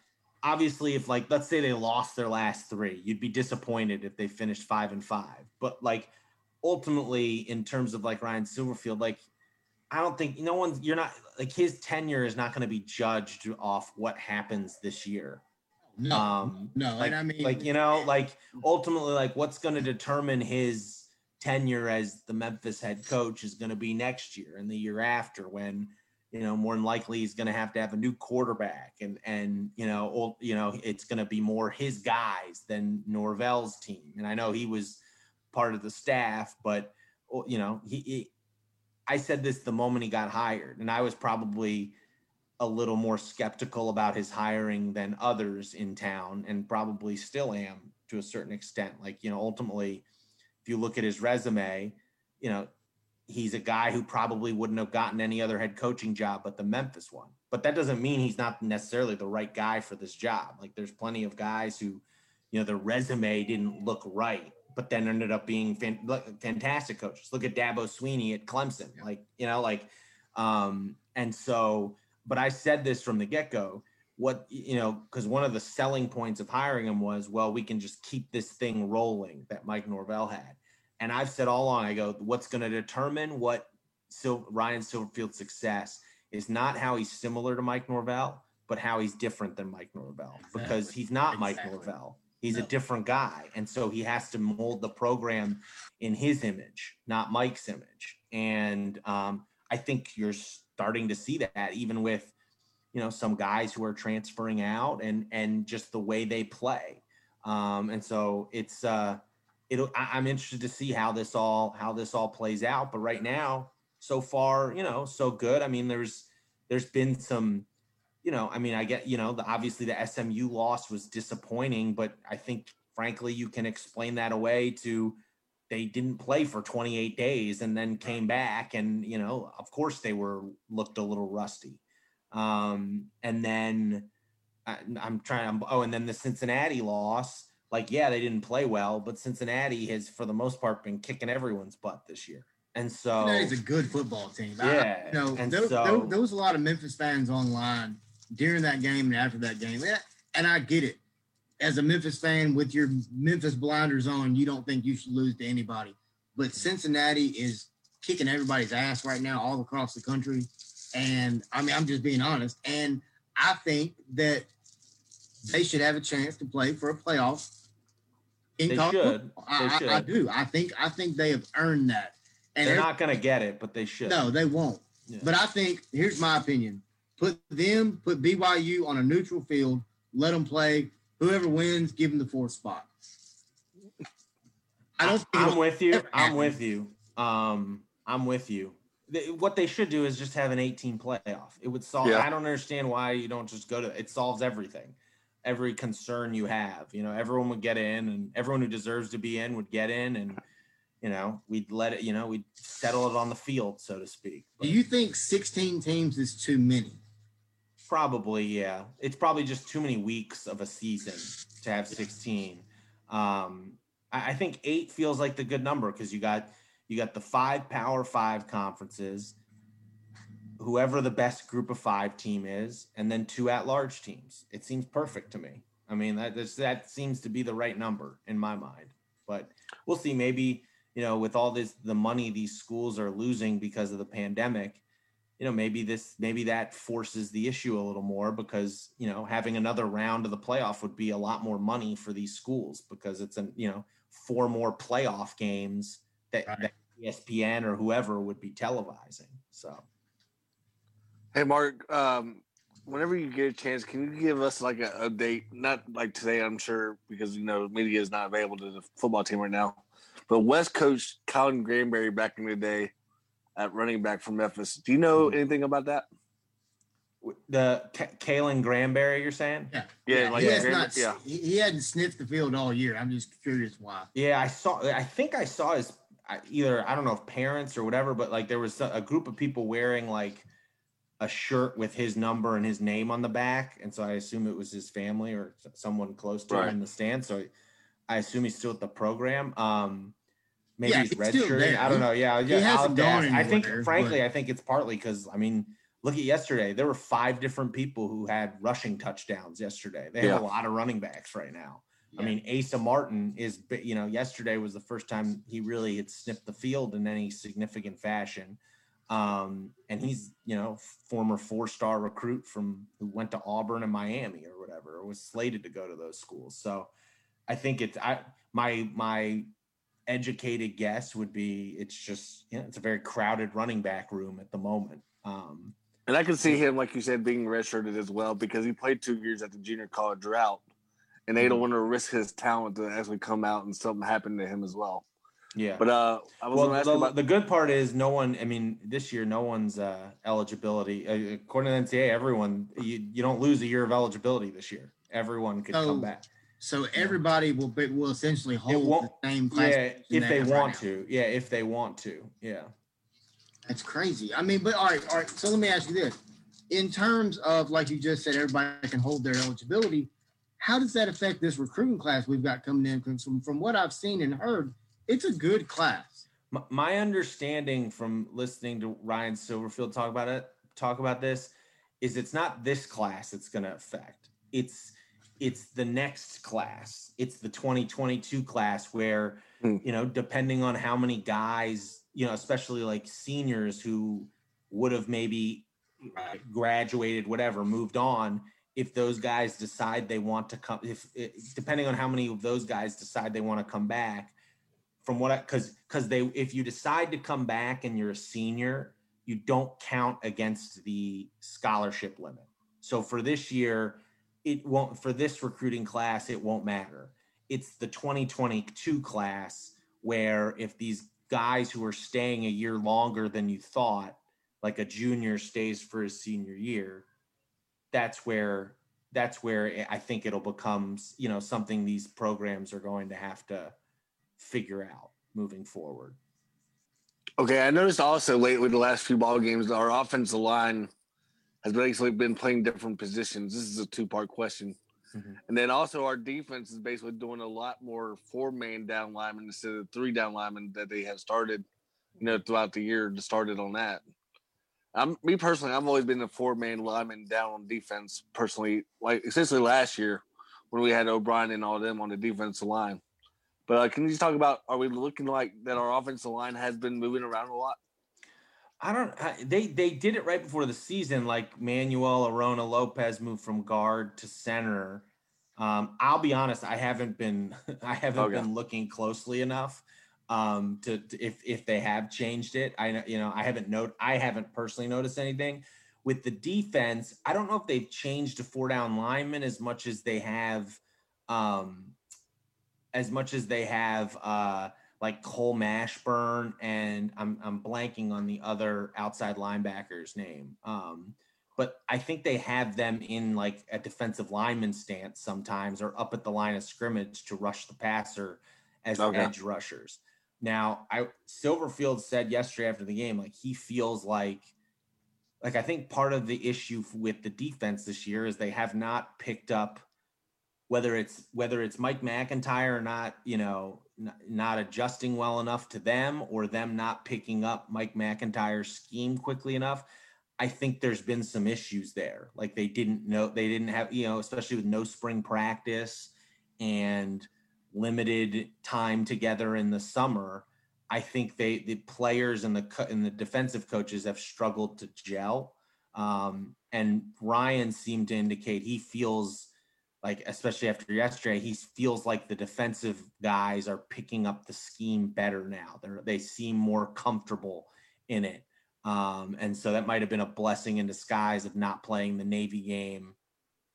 obviously if like let's say they lost their last three you'd be disappointed if they finished five and five. But like ultimately in terms of like Ryan Silverfield like I don't think no one's you're not like his tenure is not going to be judged off what happens this year. No, um, no, like, and I mean, like you know, like ultimately, like what's going to determine his tenure as the Memphis head coach is going to be next year and the year after, when you know more than likely he's going to have to have a new quarterback, and and you know, you know, it's going to be more his guys than Norvell's team. And I know he was part of the staff, but you know, he, he I said this the moment he got hired, and I was probably a little more skeptical about his hiring than others in town and probably still am to a certain extent like you know ultimately if you look at his resume you know he's a guy who probably wouldn't have gotten any other head coaching job but the Memphis one. But that doesn't mean he's not necessarily the right guy for this job. Like there's plenty of guys who you know their resume didn't look right but then ended up being fantastic coaches. Look at Dabo Swinney at Clemson. Like you know like um and so but I said this from the get go. What you know, because one of the selling points of hiring him was, well, we can just keep this thing rolling that Mike Norvell had. And I've said all along, I go, what's going to determine what Sil- Ryan Silverfield's success is not how he's similar to Mike Norvell, but how he's different than Mike Norvell exactly. because he's not exactly. Mike Norvell. He's no. a different guy. And so he has to mold the program in his image, not Mike's image. And um, I think you're starting to see that even with you know some guys who are transferring out and and just the way they play um and so it's uh it'll I, am interested to see how this all how this all plays out. But right now so far you know so good. I mean there's there's been some you know i mean i get you know the, obviously the smu loss was disappointing but i think frankly you can explain that away to they didn't play for 28 days and then came back and you know of course they were looked a little rusty. Um, and then I, am trying I'm, oh and then the cincinnati loss like yeah they didn't play well but cincinnati has for the most part been kicking everyone's butt this year and so Cincinnati's a good football team yeah I, you know there, so, there, there was a lot of memphis fans online during that game and after that game and i get it as a Memphis fan with your Memphis blinders on, you don't think you should lose to anybody. But Cincinnati is kicking everybody's ass right now all across the country. And I mean, I'm just being honest. And I think that they should have a chance to play for a playoff. In they college should. I, they should. I, I, do. I think I think they have earned that. And they're not going to get it, but they should. No, they won't. Yeah. But I think here's my opinion: put them, put BYU on a neutral field, let them play Whoever wins, give them the fourth spot. I don't. I, am with you. I'm with you. Um, I'm with you. what they should do is just have an 18 playoff. It would solve. Yeah. I don't understand why you don't just go to. It solves everything, every concern you have. You know, everyone would get in, and everyone who deserves to be in would get in, and you know, we'd let it. You know, we'd settle it on the field, so to speak. But, do you think 16 teams is too many? Probably, yeah. It's probably just too many weeks of a season to have 16. Um, I, I think eight feels like the good number because you got you got the five Power Five conferences, whoever the best Group of Five team is, and then two at-large teams. It seems perfect to me. I mean, that that seems to be the right number in my mind. But we'll see. Maybe you know, with all this the money these schools are losing because of the pandemic, you know, maybe this, maybe that forces the issue a little more because, you know, having another round of the playoff would be a lot more money for these schools because it's an, you know, four more playoff games that, right. that ESPN or whoever would be televising. So, hey, Mark, um, whenever you get a chance, can you give us like a, update? Not like today, I'm sure, because you know media is not available to the football team right now. But West Coach Colin Granberry back in the day at running back from Memphis. Do you know mm-hmm. anything about that? The K- Kalen Granberry, you're saying? Yeah, yeah, like he not, yeah. He hadn't sniffed the field all year. I'm just curious why. Yeah, I saw. I think I saw his either I don't know if parents or whatever, but like there was a group of people wearing like a shirt with his number and his name on the back, and so I assume it was his family or someone close to right. him in the stand. So I assume he's still at the program. Um, maybe yeah, he's redshirting. I don't know. Yeah, yeah. He hasn't gone I think, frankly, but... I think it's partly because I mean, look at yesterday. There were five different people who had rushing touchdowns yesterday. They yeah. have a lot of running backs right now. Yeah. I mean, Asa Martin is, you know, yesterday was the first time he really had snipped the field in any significant fashion. Um, and he's, you know, former four-star recruit from who went to Auburn and Miami or whatever, or was slated to go to those schools. So I think it's I my my educated guess would be it's just you know, it's a very crowded running back room at the moment. Um, and I can see him, like you said, being redshirted as well because he played two years at the junior college drought, and they don't mm-hmm. want to risk his talent to actually come out and something happen to him as well. Yeah, but uh, I was well, the, about- the good part is no one. I mean, this year no one's uh, eligibility uh, according to NCAA. Everyone you, you don't lose a year of eligibility this year. Everyone could oh, come back. So everybody will be, will essentially hold the same class. Yeah, if they want right to. Yeah, if they want to. Yeah. That's crazy. I mean, but all right, all right. So let me ask you this: in terms of like you just said, everybody can hold their eligibility. How does that affect this recruiting class we've got coming in? Because from, from what I've seen and heard, it's a good class. My understanding from listening to Ryan Silverfield talk about it, talk about this, is it's not this class it's going to affect. It's it's the next class. It's the 2022 class where, mm. you know, depending on how many guys, you know, especially like seniors who would have maybe graduated, whatever, moved on. If those guys decide they want to come, if depending on how many of those guys decide they want to come back, from what I, because because they, if you decide to come back and you're a senior, you don't count against the scholarship limit. So for this year, it won't for this recruiting class it won't matter it's the 2022 class where if these guys who are staying a year longer than you thought like a junior stays for his senior year that's where that's where i think it'll become you know something these programs are going to have to figure out moving forward okay i noticed also lately the last few ball games our offensive line has basically been playing different positions. This is a two part question. Mm-hmm. And then also our defense is basically doing a lot more four man down linemen instead of three down linemen that they have started, you know, throughout the year to started on that. I'm me personally, I've always been a four man lineman down on defense personally, like essentially last year when we had O'Brien and all them on the defensive line. But uh, can you just talk about are we looking like that our offensive line has been moving around a lot? I don't. I, they they did it right before the season. Like Manuel Orona Lopez moved from guard to center. Um, I'll be honest. I haven't been. I haven't okay. been looking closely enough um, to, to, if if they have changed it. I you know I haven't note. I haven't personally noticed anything with the defense. I don't know if they've changed to four down linemen as much as they have, um, as much as they have. Uh, like Cole Mashburn and I'm I'm blanking on the other outside linebacker's name. Um, but I think they have them in like a defensive lineman stance sometimes or up at the line of scrimmage to rush the passer as okay. edge rushers. Now, I Silverfield said yesterday after the game, like he feels like like I think part of the issue with the defense this year is they have not picked up whether it's whether it's Mike MacIntyre not, you know, not, not adjusting well enough to them or them not picking up Mike MacIntyre's scheme quickly enough. I think there's been some issues there. Like they didn't know they didn't have, you know, especially with no spring practice and limited time together in the summer. I think they the players and the and the defensive coaches have struggled to gel. Um, and Ryan seemed to indicate he feels like, especially after yesterday, he feels like the defensive guys are picking up the scheme better now. They they seem more comfortable in it, um, and so that might have been a blessing in disguise of not playing the Navy game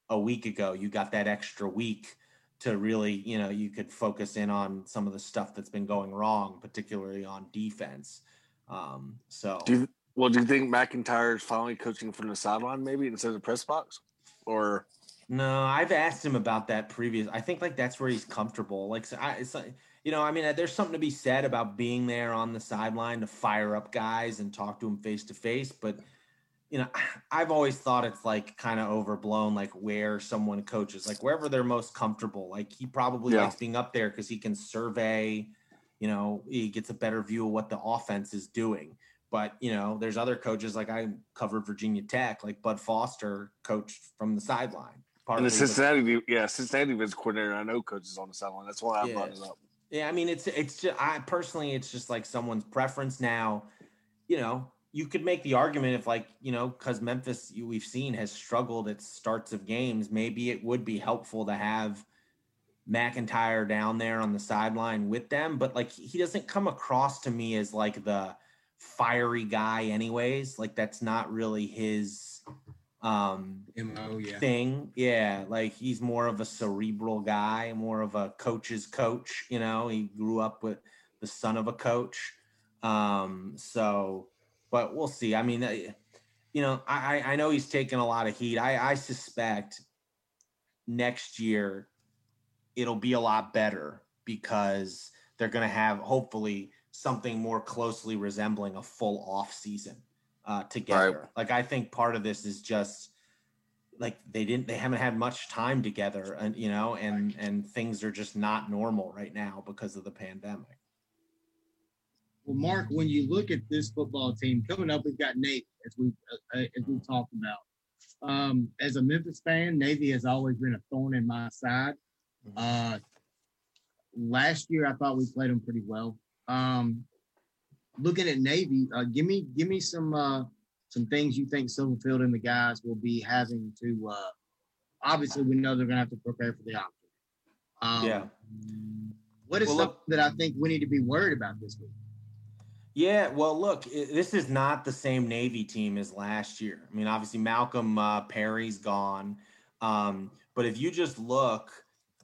a week ago. You got that extra week to really, you know, you could focus in on some of the stuff that's been going wrong, particularly on defense. Um, so, do you, well, do you think MacIntyre is finally coaching from the sideline, maybe instead of the press box, or? No, I've asked him about that previous. I think like that's where he's comfortable. Like, so I, it's like you know, I mean, uh, there's something to be said about being there on the sideline to fire up guys and talk to them face to face, but you know, I've always thought it's like kind of overblown, like where someone coaches, like wherever they're most comfortable. Like he probably yeah. likes being up there because he can survey, you know, he gets a better view of what the offense is doing. But you know, there's other coaches like I covered Virginia Tech, like Bud Foster coached from the sideline. And the Cincinnati, yeah, Cincinnati was coordinator. I know coaches on the sideline. That's why I yeah. brought it up. Yeah, I mean, it's it's just I personally, it's just like someone's preference now. You know, you could make the argument if like you know because memphis we've seen has struggled at starts of games maybe it would be helpful to have MacIntyre down there on the sideline with them but like he doesn't come across to me as like the fiery guy anyways like that's not really his um MO, yeah. thing yeah like he's more of a cerebral guy more of a coach's coach you know he grew up with the son of a coach um so but we'll see. I mean, you know, I I know he's taking a lot of heat. I I suspect next year it'll be a lot better because they're going to have hopefully something more closely resembling a full off season uh, together. Right. Like I think part of this is just like they didn't they haven't had much time together and you know and and things are just not normal right now because of the pandemic. Well, Mark, when you look at this football team coming up, we've got Navy, as we uh, as we talked about. Um, as a Memphis fan, Navy has always been a thorn in my side. Mm-hmm. Uh, last year, I thought we played them pretty well. Um, looking at Navy, uh, give me give me some uh, some things you think Silverfield and the guys will be having to. Uh, obviously, we know they're going to have to prepare for the option. Um, yeah. What is well, something look, that I think we need to be worried about this week? Yeah, well, look, this is not the same Navy team as last year. I mean, obviously Malcolm uh, Perry's gone, um, but if you just look,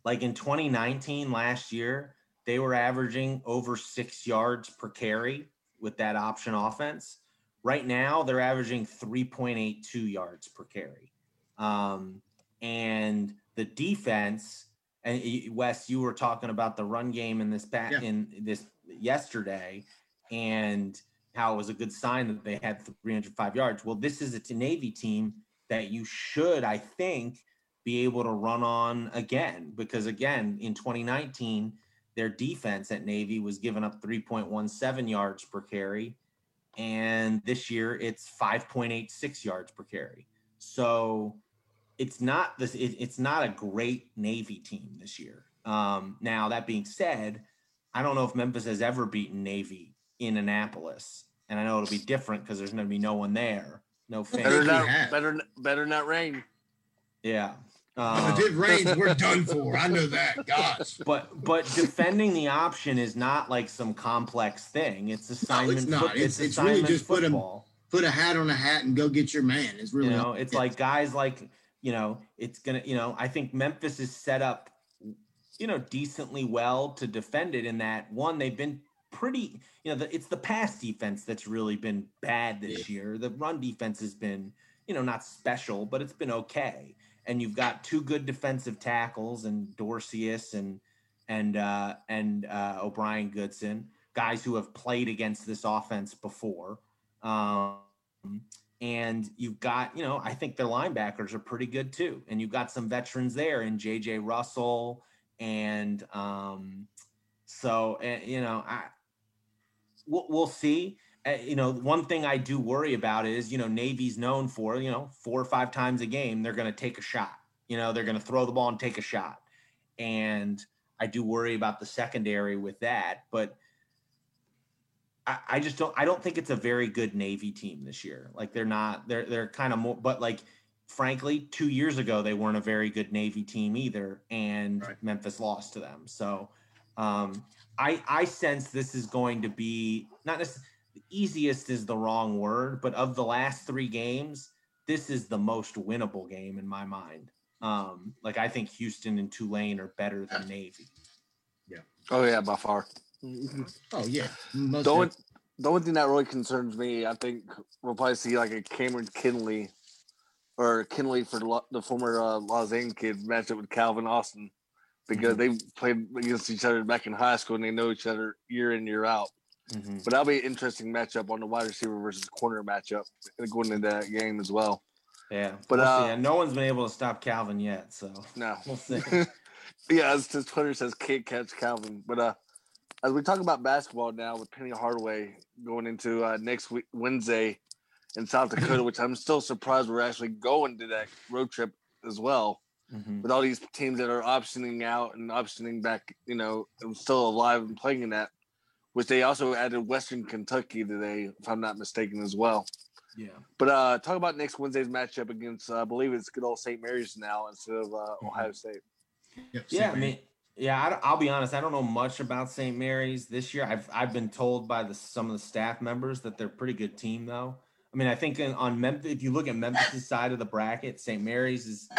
like in 2019 last year, they were averaging over six yards per carry with that option offense. Right now, they're averaging 3.82 yards per carry, um, and the defense. And Wes, you were talking about the run game in this back yeah. in this yesterday and how it was a good sign that they had 305 yards. Well, this is a Navy team that you should, I think, be able to run on again because again in 2019 their defense at Navy was giving up 3.17 yards per carry and this year it's 5.86 yards per carry. So it's not this it, it's not a great Navy team this year. Um, now that being said, I don't know if Memphis has ever beaten Navy in Annapolis, and I know it'll be different because there's going to be no one there, no fans. Better not, better, better not rain. Yeah. Um, if it rains, we're done for. I know that. Gosh. But but defending the option is not like some complex thing. It's assignment. No, it's not. it's, it's, it's really just football. put a put a hat on a hat and go get your man. It's really you know. It's like guys like you know. It's gonna you know. I think Memphis is set up you know decently well to defend it in that one they've been pretty, you know, the, it's the pass defense that's really been bad this year. The run defense has been, you know, not special, but it's been okay. And you've got two good defensive tackles and Dorceus and and uh, and uh, O'Brien Goodson, guys who have played against this offense before. Um, and you've got, you know, I think their linebackers are pretty good too. And you've got some veterans there in JJ Russell. And um, so, uh, you know, I, we'll, we'll see. Uh, you know, one thing I do worry about is, you know, Navy's known for, you know, four or five times a game, they're going to take a shot. You know, they're going to throw the ball and take a shot. And I do worry about the secondary with that. But I, I just don't I don't think it's a very good Navy team this year. Like they're not they're they're kind of more but like frankly, two years ago they weren't a very good Navy team either, and right. Memphis lost to them. So um, I I sense this is going to be not necessarily easiest is the wrong word, but of the last three games, this is the most winnable game in my mind. Um, like I think Houston and Tulane are better than Navy. Yeah. Oh yeah, by far. Oh yeah. Most the only, the only thing that really concerns me, I think we'll probably see like a Cameron Kinley or Kinley for the former uh, Lausanne kid match up with Calvin Austin because mm-hmm. they played against each other back in high school and they know each other year in year out. Mm-hmm. But that'll be an interesting matchup on the wide receiver versus corner matchup going into that game as well. Yeah, but we'll uh, no one's been able to stop Calvin yet, so no, we'll see. yeah, as Twitter says, can't catch Calvin. But uh, as we talk about basketball now with Penny Hardaway going into uh, next week Wednesday in South Dakota, which I'm still surprised we're actually going to that road trip as well. Mm-hmm. With all these teams that are optioning out and optioning back, you know, and still alive and playing in that, which they also added Western Kentucky today, if I'm not mistaken, as well. Yeah. But uh talk about next Wednesday's matchup against, uh, I believe it's good old St. Mary's now instead of uh, mm-hmm. Ohio State. Yep, yeah, I mean, yeah, I, will be honest. I don't know much about St. Mary's this year. I've I've been told by the some of the staff members that they're a pretty good team, though. I mean, I think in, on Memphis, if you look at Memphis' side of the bracket, St. Mary's is,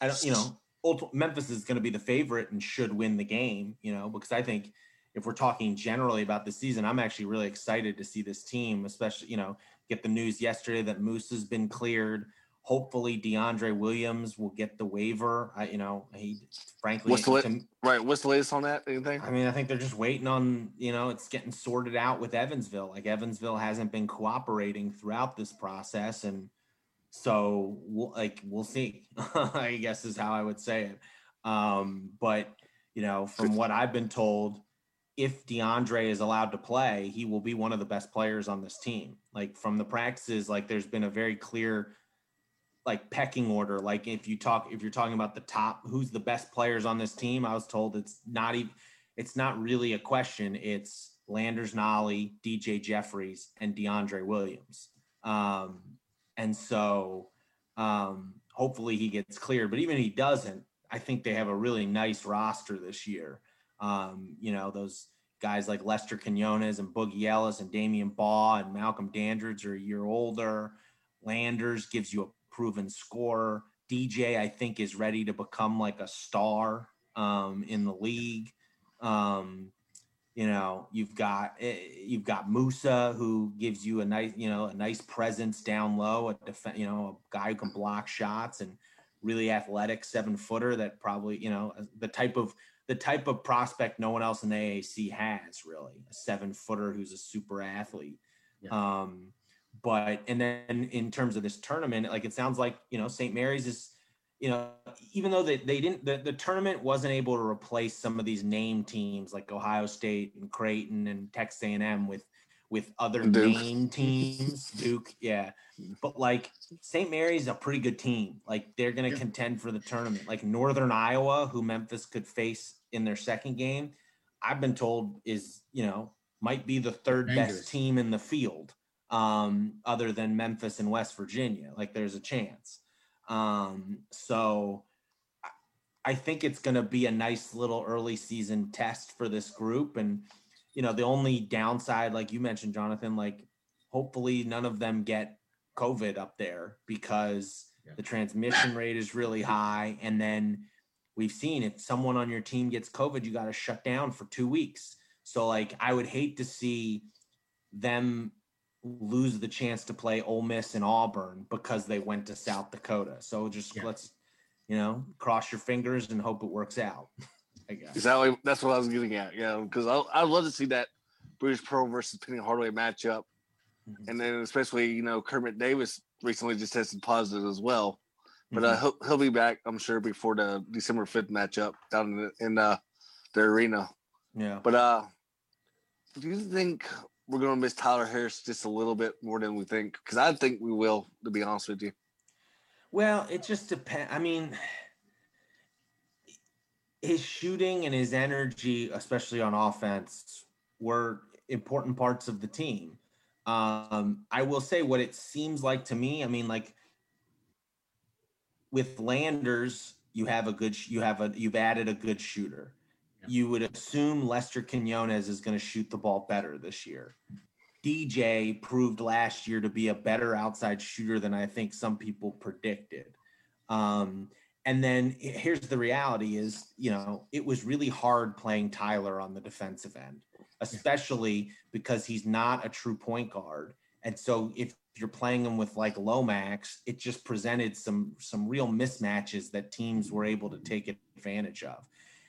I don't, you know, ulti- Memphis is going to be the favorite and should win the game, you know, because I think if we're talking generally about the season, I'm actually really excited to see this team, especially, you know, get the news yesterday that Moose has been cleared hopefully DeAndre Williams will get the waiver. I, you know, he frankly, what's the to, right? What's the latest on that? Anything? I mean, I think they're just waiting on, you know, it's getting sorted out with Evansville. Like Evansville hasn't been cooperating throughout this process, and so we'll, like we'll see. I guess is how I would say it. Um, but you know, from what I've been told, if DeAndre is allowed to play, he will be one of the best players on this team. Like from the practices, like there's been a very clear like pecking order. Like if you talk, if you're talking about the top, who's the best players on this team, I was told it's not even, it's not really a question. It's Landers Nolley, DJ Jeffries, and DeAndre Williams. Um, and so um, hopefully he gets cleared. But even if he doesn't, I think they have a really nice roster this year. Um, you know, those guys like Lester Quinones and Boogie Ellis and Damion Baugh and Malcolm Dandridge are a year older. Landers gives you a proven scorer. DJ, I think, is ready to become like a star um, in the league. Um, you know, you've got eh, you've got Moussa who gives you a nice, you know, a nice presence down low, a def- you know, a guy who can block shots and really athletic seven footer that probably, you know, the type of the type of prospect no one else in the AAC has really a seven footer who's a super athlete. Yeah. Um, but and then in terms of this tournament, like it sounds like you know St. Mary's is, you know, even though they, they didn't the, the tournament wasn't able to replace some of these name teams like Ohio State and Creighton and Texas A&M with with other Duke. name teams, Duke, yeah. But like St. Mary's a pretty good team. Like they're gonna yeah. contend for the tournament. Like Northern Iowa, who Memphis could face in their second game, I've been told is, you know, might be the third Dangerous. best team in the field um, other than Memphis and West Virginia. Like there's a chance. Um, so I think it's going to be a nice little early season test for this group. And, you know, the only downside, like you mentioned, Jonathan, like hopefully none of them get COVID up there because yeah. the transmission rate is really high. And then we've seen if someone on your team gets COVID, you got to shut down for two weeks. So like I would hate to see them lose the chance to play Ole Miss and Auburn because they went to South Dakota. So just Yeah. let's you know cross your fingers and hope it works out. I guess. Exactly. That's what I was getting at. Yeah, because I I'd love to see that British Pro versus Penny Hardaway matchup, Mhm. and then especially you know Kermit Davis recently just tested positive as well, but uh, Mhm. he'll he'll be back I'm sure before the December fifth matchup down in the, in uh, the arena. yeah. But uh, do you think we're gonna miss Tyler Harris just a little bit more than we think? Because I think we will, to be honest with you. Well, it just depends. I mean, his shooting and his energy, especially on offense, were important parts of the team. Um, I will say what it seems like to me. I mean, like with Landers, you have a good, you have a, you've added a good shooter. Yeah. You would assume Lester Quinones is going to shoot the ball better this year. DJ proved last year to be a better outside shooter than I think some people predicted. Um, and then here's the reality is, you know, it was really hard playing Tyler on the defensive end, especially because he's not a true point guard. And so if you're playing him with like Lomax, it just presented some some real mismatches that teams were able to take advantage of.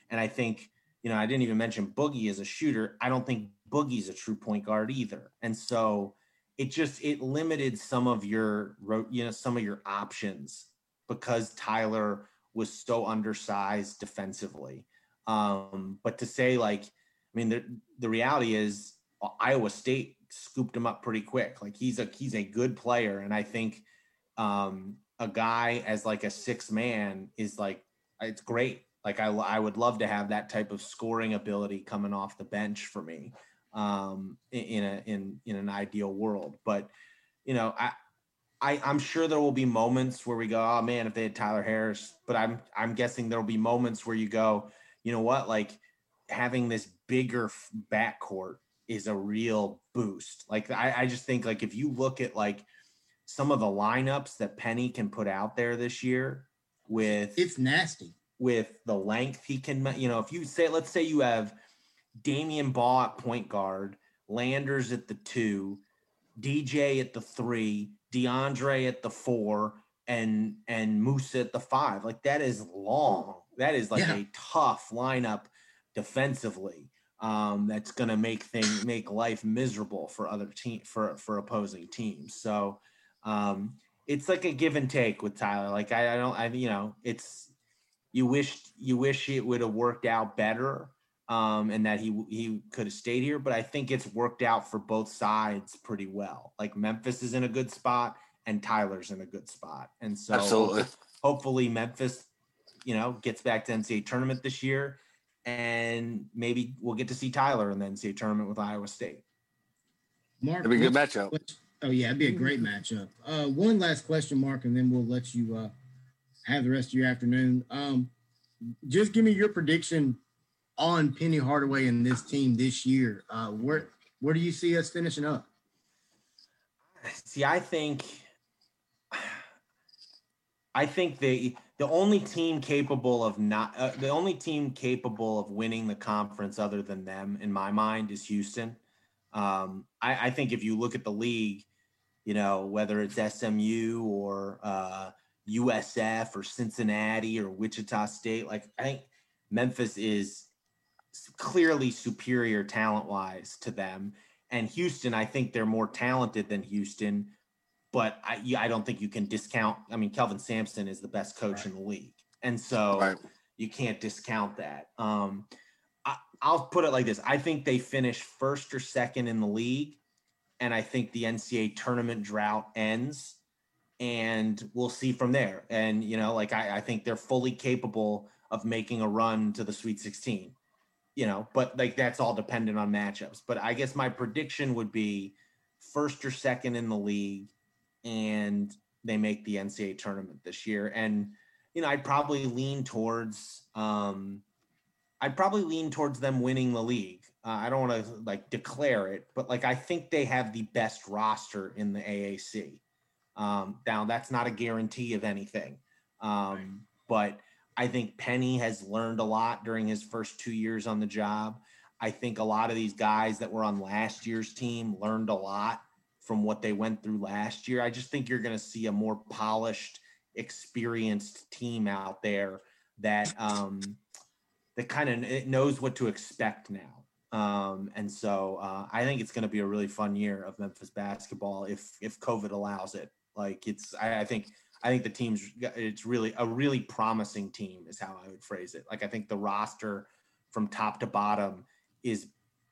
And I think, you know, I didn't even mention Boogie as a shooter. I don't think Boogie's a true point guard either. And so it just it limited some of your you know some of your options because Tyler was so undersized defensively. Um, but to say like, I mean, the the reality is uh, Iowa State scooped him up pretty quick. Like he's a he's a good player, and I think um, a guy as like a six man is like it's great. Like I I would love to have that type of scoring ability coming off the bench for me um, in, in a in in an ideal world. But you know, I. I, I'm sure there will be moments where we go, oh man, if they had Tyler Harris, but I'm I'm guessing there will be moments where you go, you know what, like having this bigger backcourt is a real boost. Like I, I just think like if you look at like some of the lineups that Penny can put out there this year with It's nasty. with the length he can, you know, if you say, let's say you have Damion Baugh at point guard, Landers at the two, DJ at the three, DeAndre at the four, and and Moussa at the five. Like that is long. That is like Yeah. a tough lineup defensively. Um, that's gonna make things make life miserable for other team for for opposing teams. So um it's like a give and take with Tyler. Like I, I don't I you know, it's you wish you wish it would have worked out better um, and that he he could have stayed here. But I think it's worked out for both sides pretty well. Like Memphis is in a good spot and Tyler's in a good spot, and so Absolutely. hopefully Memphis, you know, gets back to NCAA tournament this year, and maybe we'll get to see Tyler in the NCAA tournament with Iowa State. Mark, It'd be a good what's- matchup. what's- Oh yeah, it'd be a great matchup. Uh, one last question, Mark, and then we'll let you uh, have the rest of your afternoon. Um, just give me your prediction on Penny Hardaway and this team this year. Uh, where where do you see us finishing up? See, I think I think the the only team capable of not uh, the only team capable of winning the conference other than them in my mind is Houston. Um, I, I think if you look at the league, you know whether it's SMU or uh, USF or Cincinnati or Wichita State, like I think Memphis is clearly superior talent wise to them. And Houston, I think they're more talented than Houston, but I, I don't think you can discount. I mean, Kelvin Sampson is the best coach in the league, and so Right. you can't discount that. Um, I, I'll put it like this: I think they finish first or second in the league, and I think the NCAA tournament drought ends, and we'll see from there. And you know, like I, I think they're fully capable of making a run to the Sweet 16 you know, but like that's all dependent on matchups. But I guess my prediction would be first or second in the league, and they make the NCAA tournament this year. And you know, I'd probably lean towards, um, I'd probably lean towards them winning the league. Uh, I don't want to like declare it, but like I think they have the best roster in the AAC. Um, now that's not a guarantee of anything, um, but I think Penny has learned a lot during his first two years on the job. I think a lot of these guys that were on last year's team learned a lot from what they went through last year. I just think you're going to see a more polished, experienced team out there that um, that kind of knows what to expect now. Um, and so uh, I think it's going to be a really fun year of Memphis basketball if if COVID allows it. Like it's, I, I think I think the team's it's really a really promising team is how I would phrase it. Like I think the roster from top to bottom is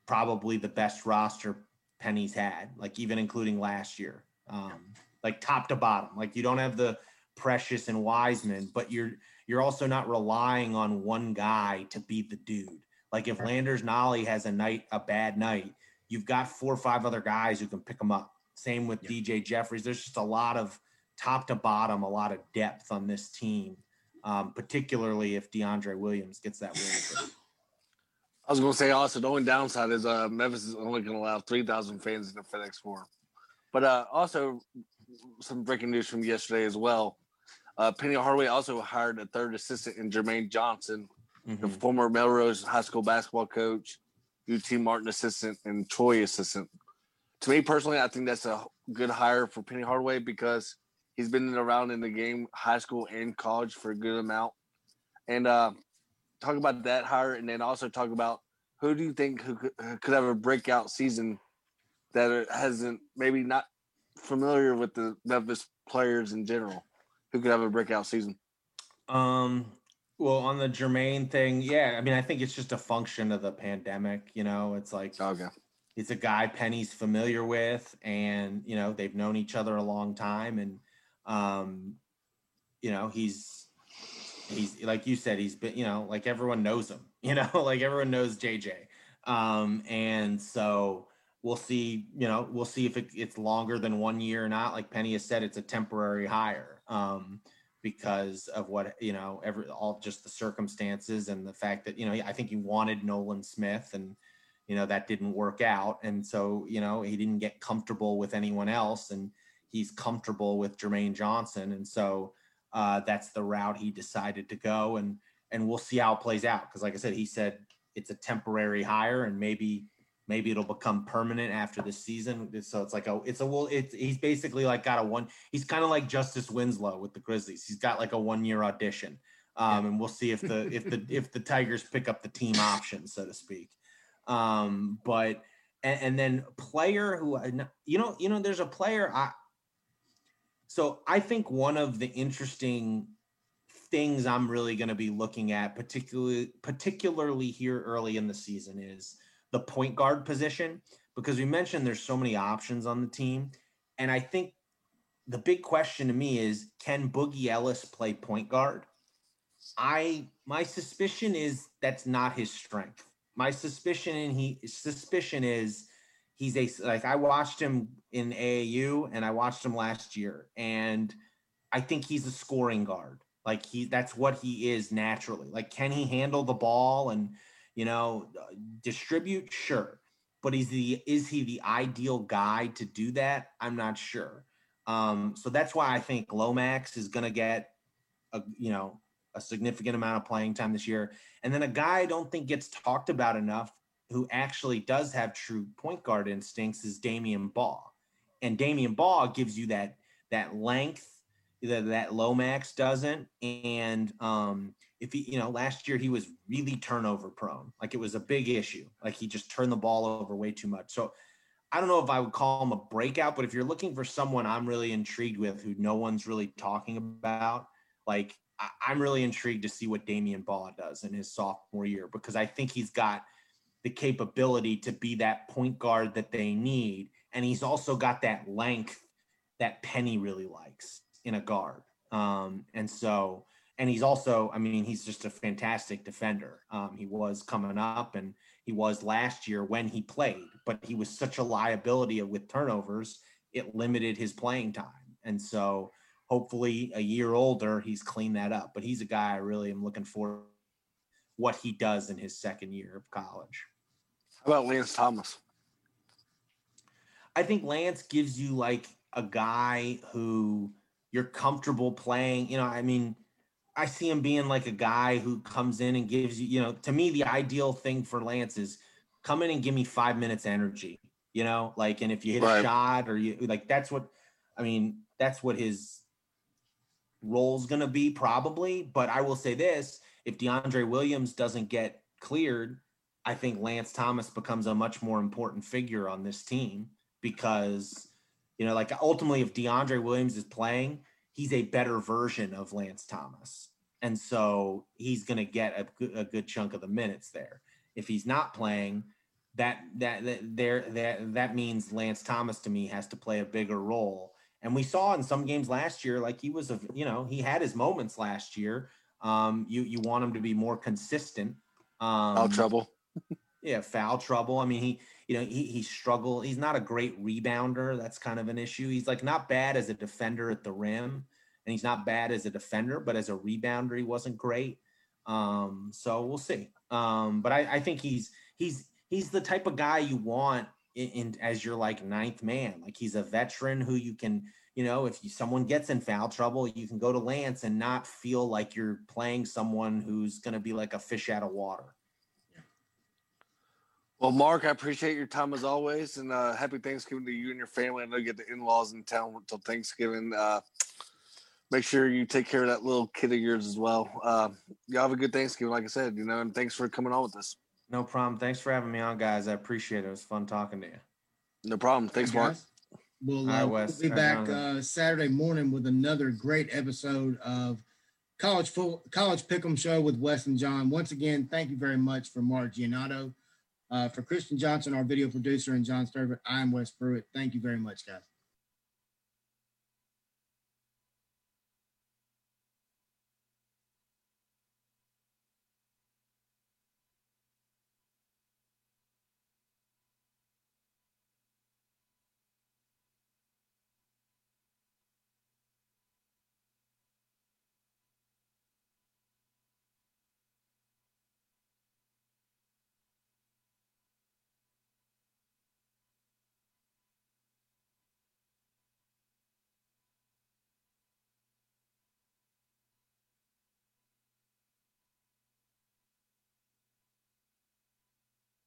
probably the best roster Penny's had, like even including last year. Um, like top to bottom. Like you don't have the Precious and Wiseman, but you're you're also not relying on one guy to be the dude. Like if Landers Nolley has a night, a bad night, you've got four or five other guys who can pick him up. Same with yeah. DJ Jeffries. There's just a lot of top to bottom, a lot of depth on this team, um, particularly if DeAndre Williams gets that win. I was going to say also the only downside is uh, Memphis is only going to allow three thousand fans in the FedEx Forum, but uh, also some breaking news from yesterday as well. Uh, Penny Hardaway also hired a third assistant in Jermaine Johnson, mm-hmm. the former Melrose High School basketball coach, UT Martin assistant, and Troy assistant. To me personally, I think that's a good hire for Penny Hardaway because he's been around in the game, high school and college, for a good amount. And uh, talk about that hire, and then also talk about who do you think who could, have a breakout season that hasn't maybe not familiar with the Memphis players in general who could have a breakout season. Um. Well, on the Jermaine thing, yeah. I mean, I think it's just a function of the pandemic. You know, it's like okay. It's a guy Penny's familiar with, and you know they've known each other a long time, and um, you know he's he's like you said, he's been, you know, like everyone knows him, you know, like everyone knows JJ. Um, and so we'll see, you know, we'll see if it, it's longer than one year or not. Like Penny has said, it's a temporary hire. Um, because of what you know every all just the circumstances and the fact that you know I think he wanted Nolan Smith and you know that didn't work out and so you know he didn't get comfortable with anyone else and he's comfortable with Jermaine Johnson and so uh, that's the route he decided to go, and and we'll see how it plays out. Because like I said, he said it's a temporary hire, and maybe maybe it'll become permanent after this season. So it's like a it's a well, it's he's basically like got a one. He's kind of like Justice Winslow with the Grizzlies. He's got like a one year audition, um, and we'll see if the if the if the Tigers pick up the team option, so to speak. Um, but and, and then player who you know you know there's a player I so I think one of the interesting things I'm really going to be looking at, particularly particularly here early in the season, is the point guard position because we mentioned there's so many options on the team, and I think the big question to me is can Boogie Ellis play point guard? I my suspicion is that's not his strength. My suspicion and he suspicion is he's a like I watched him in AAU and I watched him last year and I think he's a scoring guard. Like he that's what he is naturally. Like can he handle the ball and you know distribute sure. But is the is he the ideal guy to do that? I'm not sure. Um, so that's why I think Lomax is going to get a you know a significant amount of playing time this year. And then a guy I don't think gets talked about enough who actually does have true point guard instincts is Damion Baugh. And Damion Baugh gives you that that length that, that Lomax doesn't. And um, if he, you know, last year he was really turnover prone. Like it was a big issue. Like he just turned the ball over way too much. So I don't know if I would call him a breakout, but if you're looking for someone I'm really intrigued with who no one's really talking about, like I, am really intrigued to see what Damion Baugh does in his sophomore year because I think he's got the capability to be that point guard that they need. And he's also got that length that Penny really likes in a guard. Um, and so, and he's also, I mean, he's just a fantastic defender. Um, he was coming up and he was last year when he played, but he was such a liability with turnovers, it limited his playing time. And so, hopefully, a year older, he's cleaned that up. But he's a guy I really am looking for what he does in his second year of college. How about Lance Thomas? I think Lance gives you like a guy who you're comfortable playing. You know, I mean, I see him being like a guy who comes in and gives you, you know, to me, the ideal thing for Lance is come in and give me five minutes energy. You know, like, and if you hit Right. a shot or you like, that's what I mean. That's what his role's going to be probably. But I will say this: if DeAndre Williams doesn't get cleared, I think Lance Thomas becomes a much more important figure on this team because, you know, like ultimately, if DeAndre Williams is playing, he's a better version of Lance Thomas. And so he's going to get a good, a good chunk of the minutes there. If he's not playing, that that that there that that means Lance Thomas to me has to play a bigger role. And we saw in some games last year, like he was a you know he had his moments last year. Um, you you want him to be more consistent. Um, All trouble. Yeah, foul trouble. I mean, he, you know, he he struggled. He's not a great rebounder. That's kind of an issue. He's like not bad as a defender at the rim, and he's not bad as a defender, but as a rebounder, he wasn't great. Um, so we'll see. Um, but I, I think he's he's he's the type of guy you want in, in as your like ninth man. Like he's a veteran who you can, you know, if you, someone gets in foul trouble, you can go to Lance and not feel like you're playing someone who's going to be like a fish out of water. Well, Mark, I appreciate your time as always, and uh, happy Thanksgiving to you and your family. I know you get the in-laws in town until Thanksgiving. Uh, make sure you take care of that little kid of yours as well. Uh, y'all have a good Thanksgiving, like I said, you know, and thanks for coming on with us. No problem. Thanks for having me on, guys. I appreciate it. It was fun talking to you. No problem. Thanks, Hey, Mark. We'll, All right, uh, we'll be All right, back uh, Saturday morning with another great episode of College Full College Pick'em Show with Wes and John. Once again, thank you very much for Mark Giannotto. Uh, for Christian Johnson, our video producer, and John Sturban, I'm Wes Pruitt. Thank you very much, guys.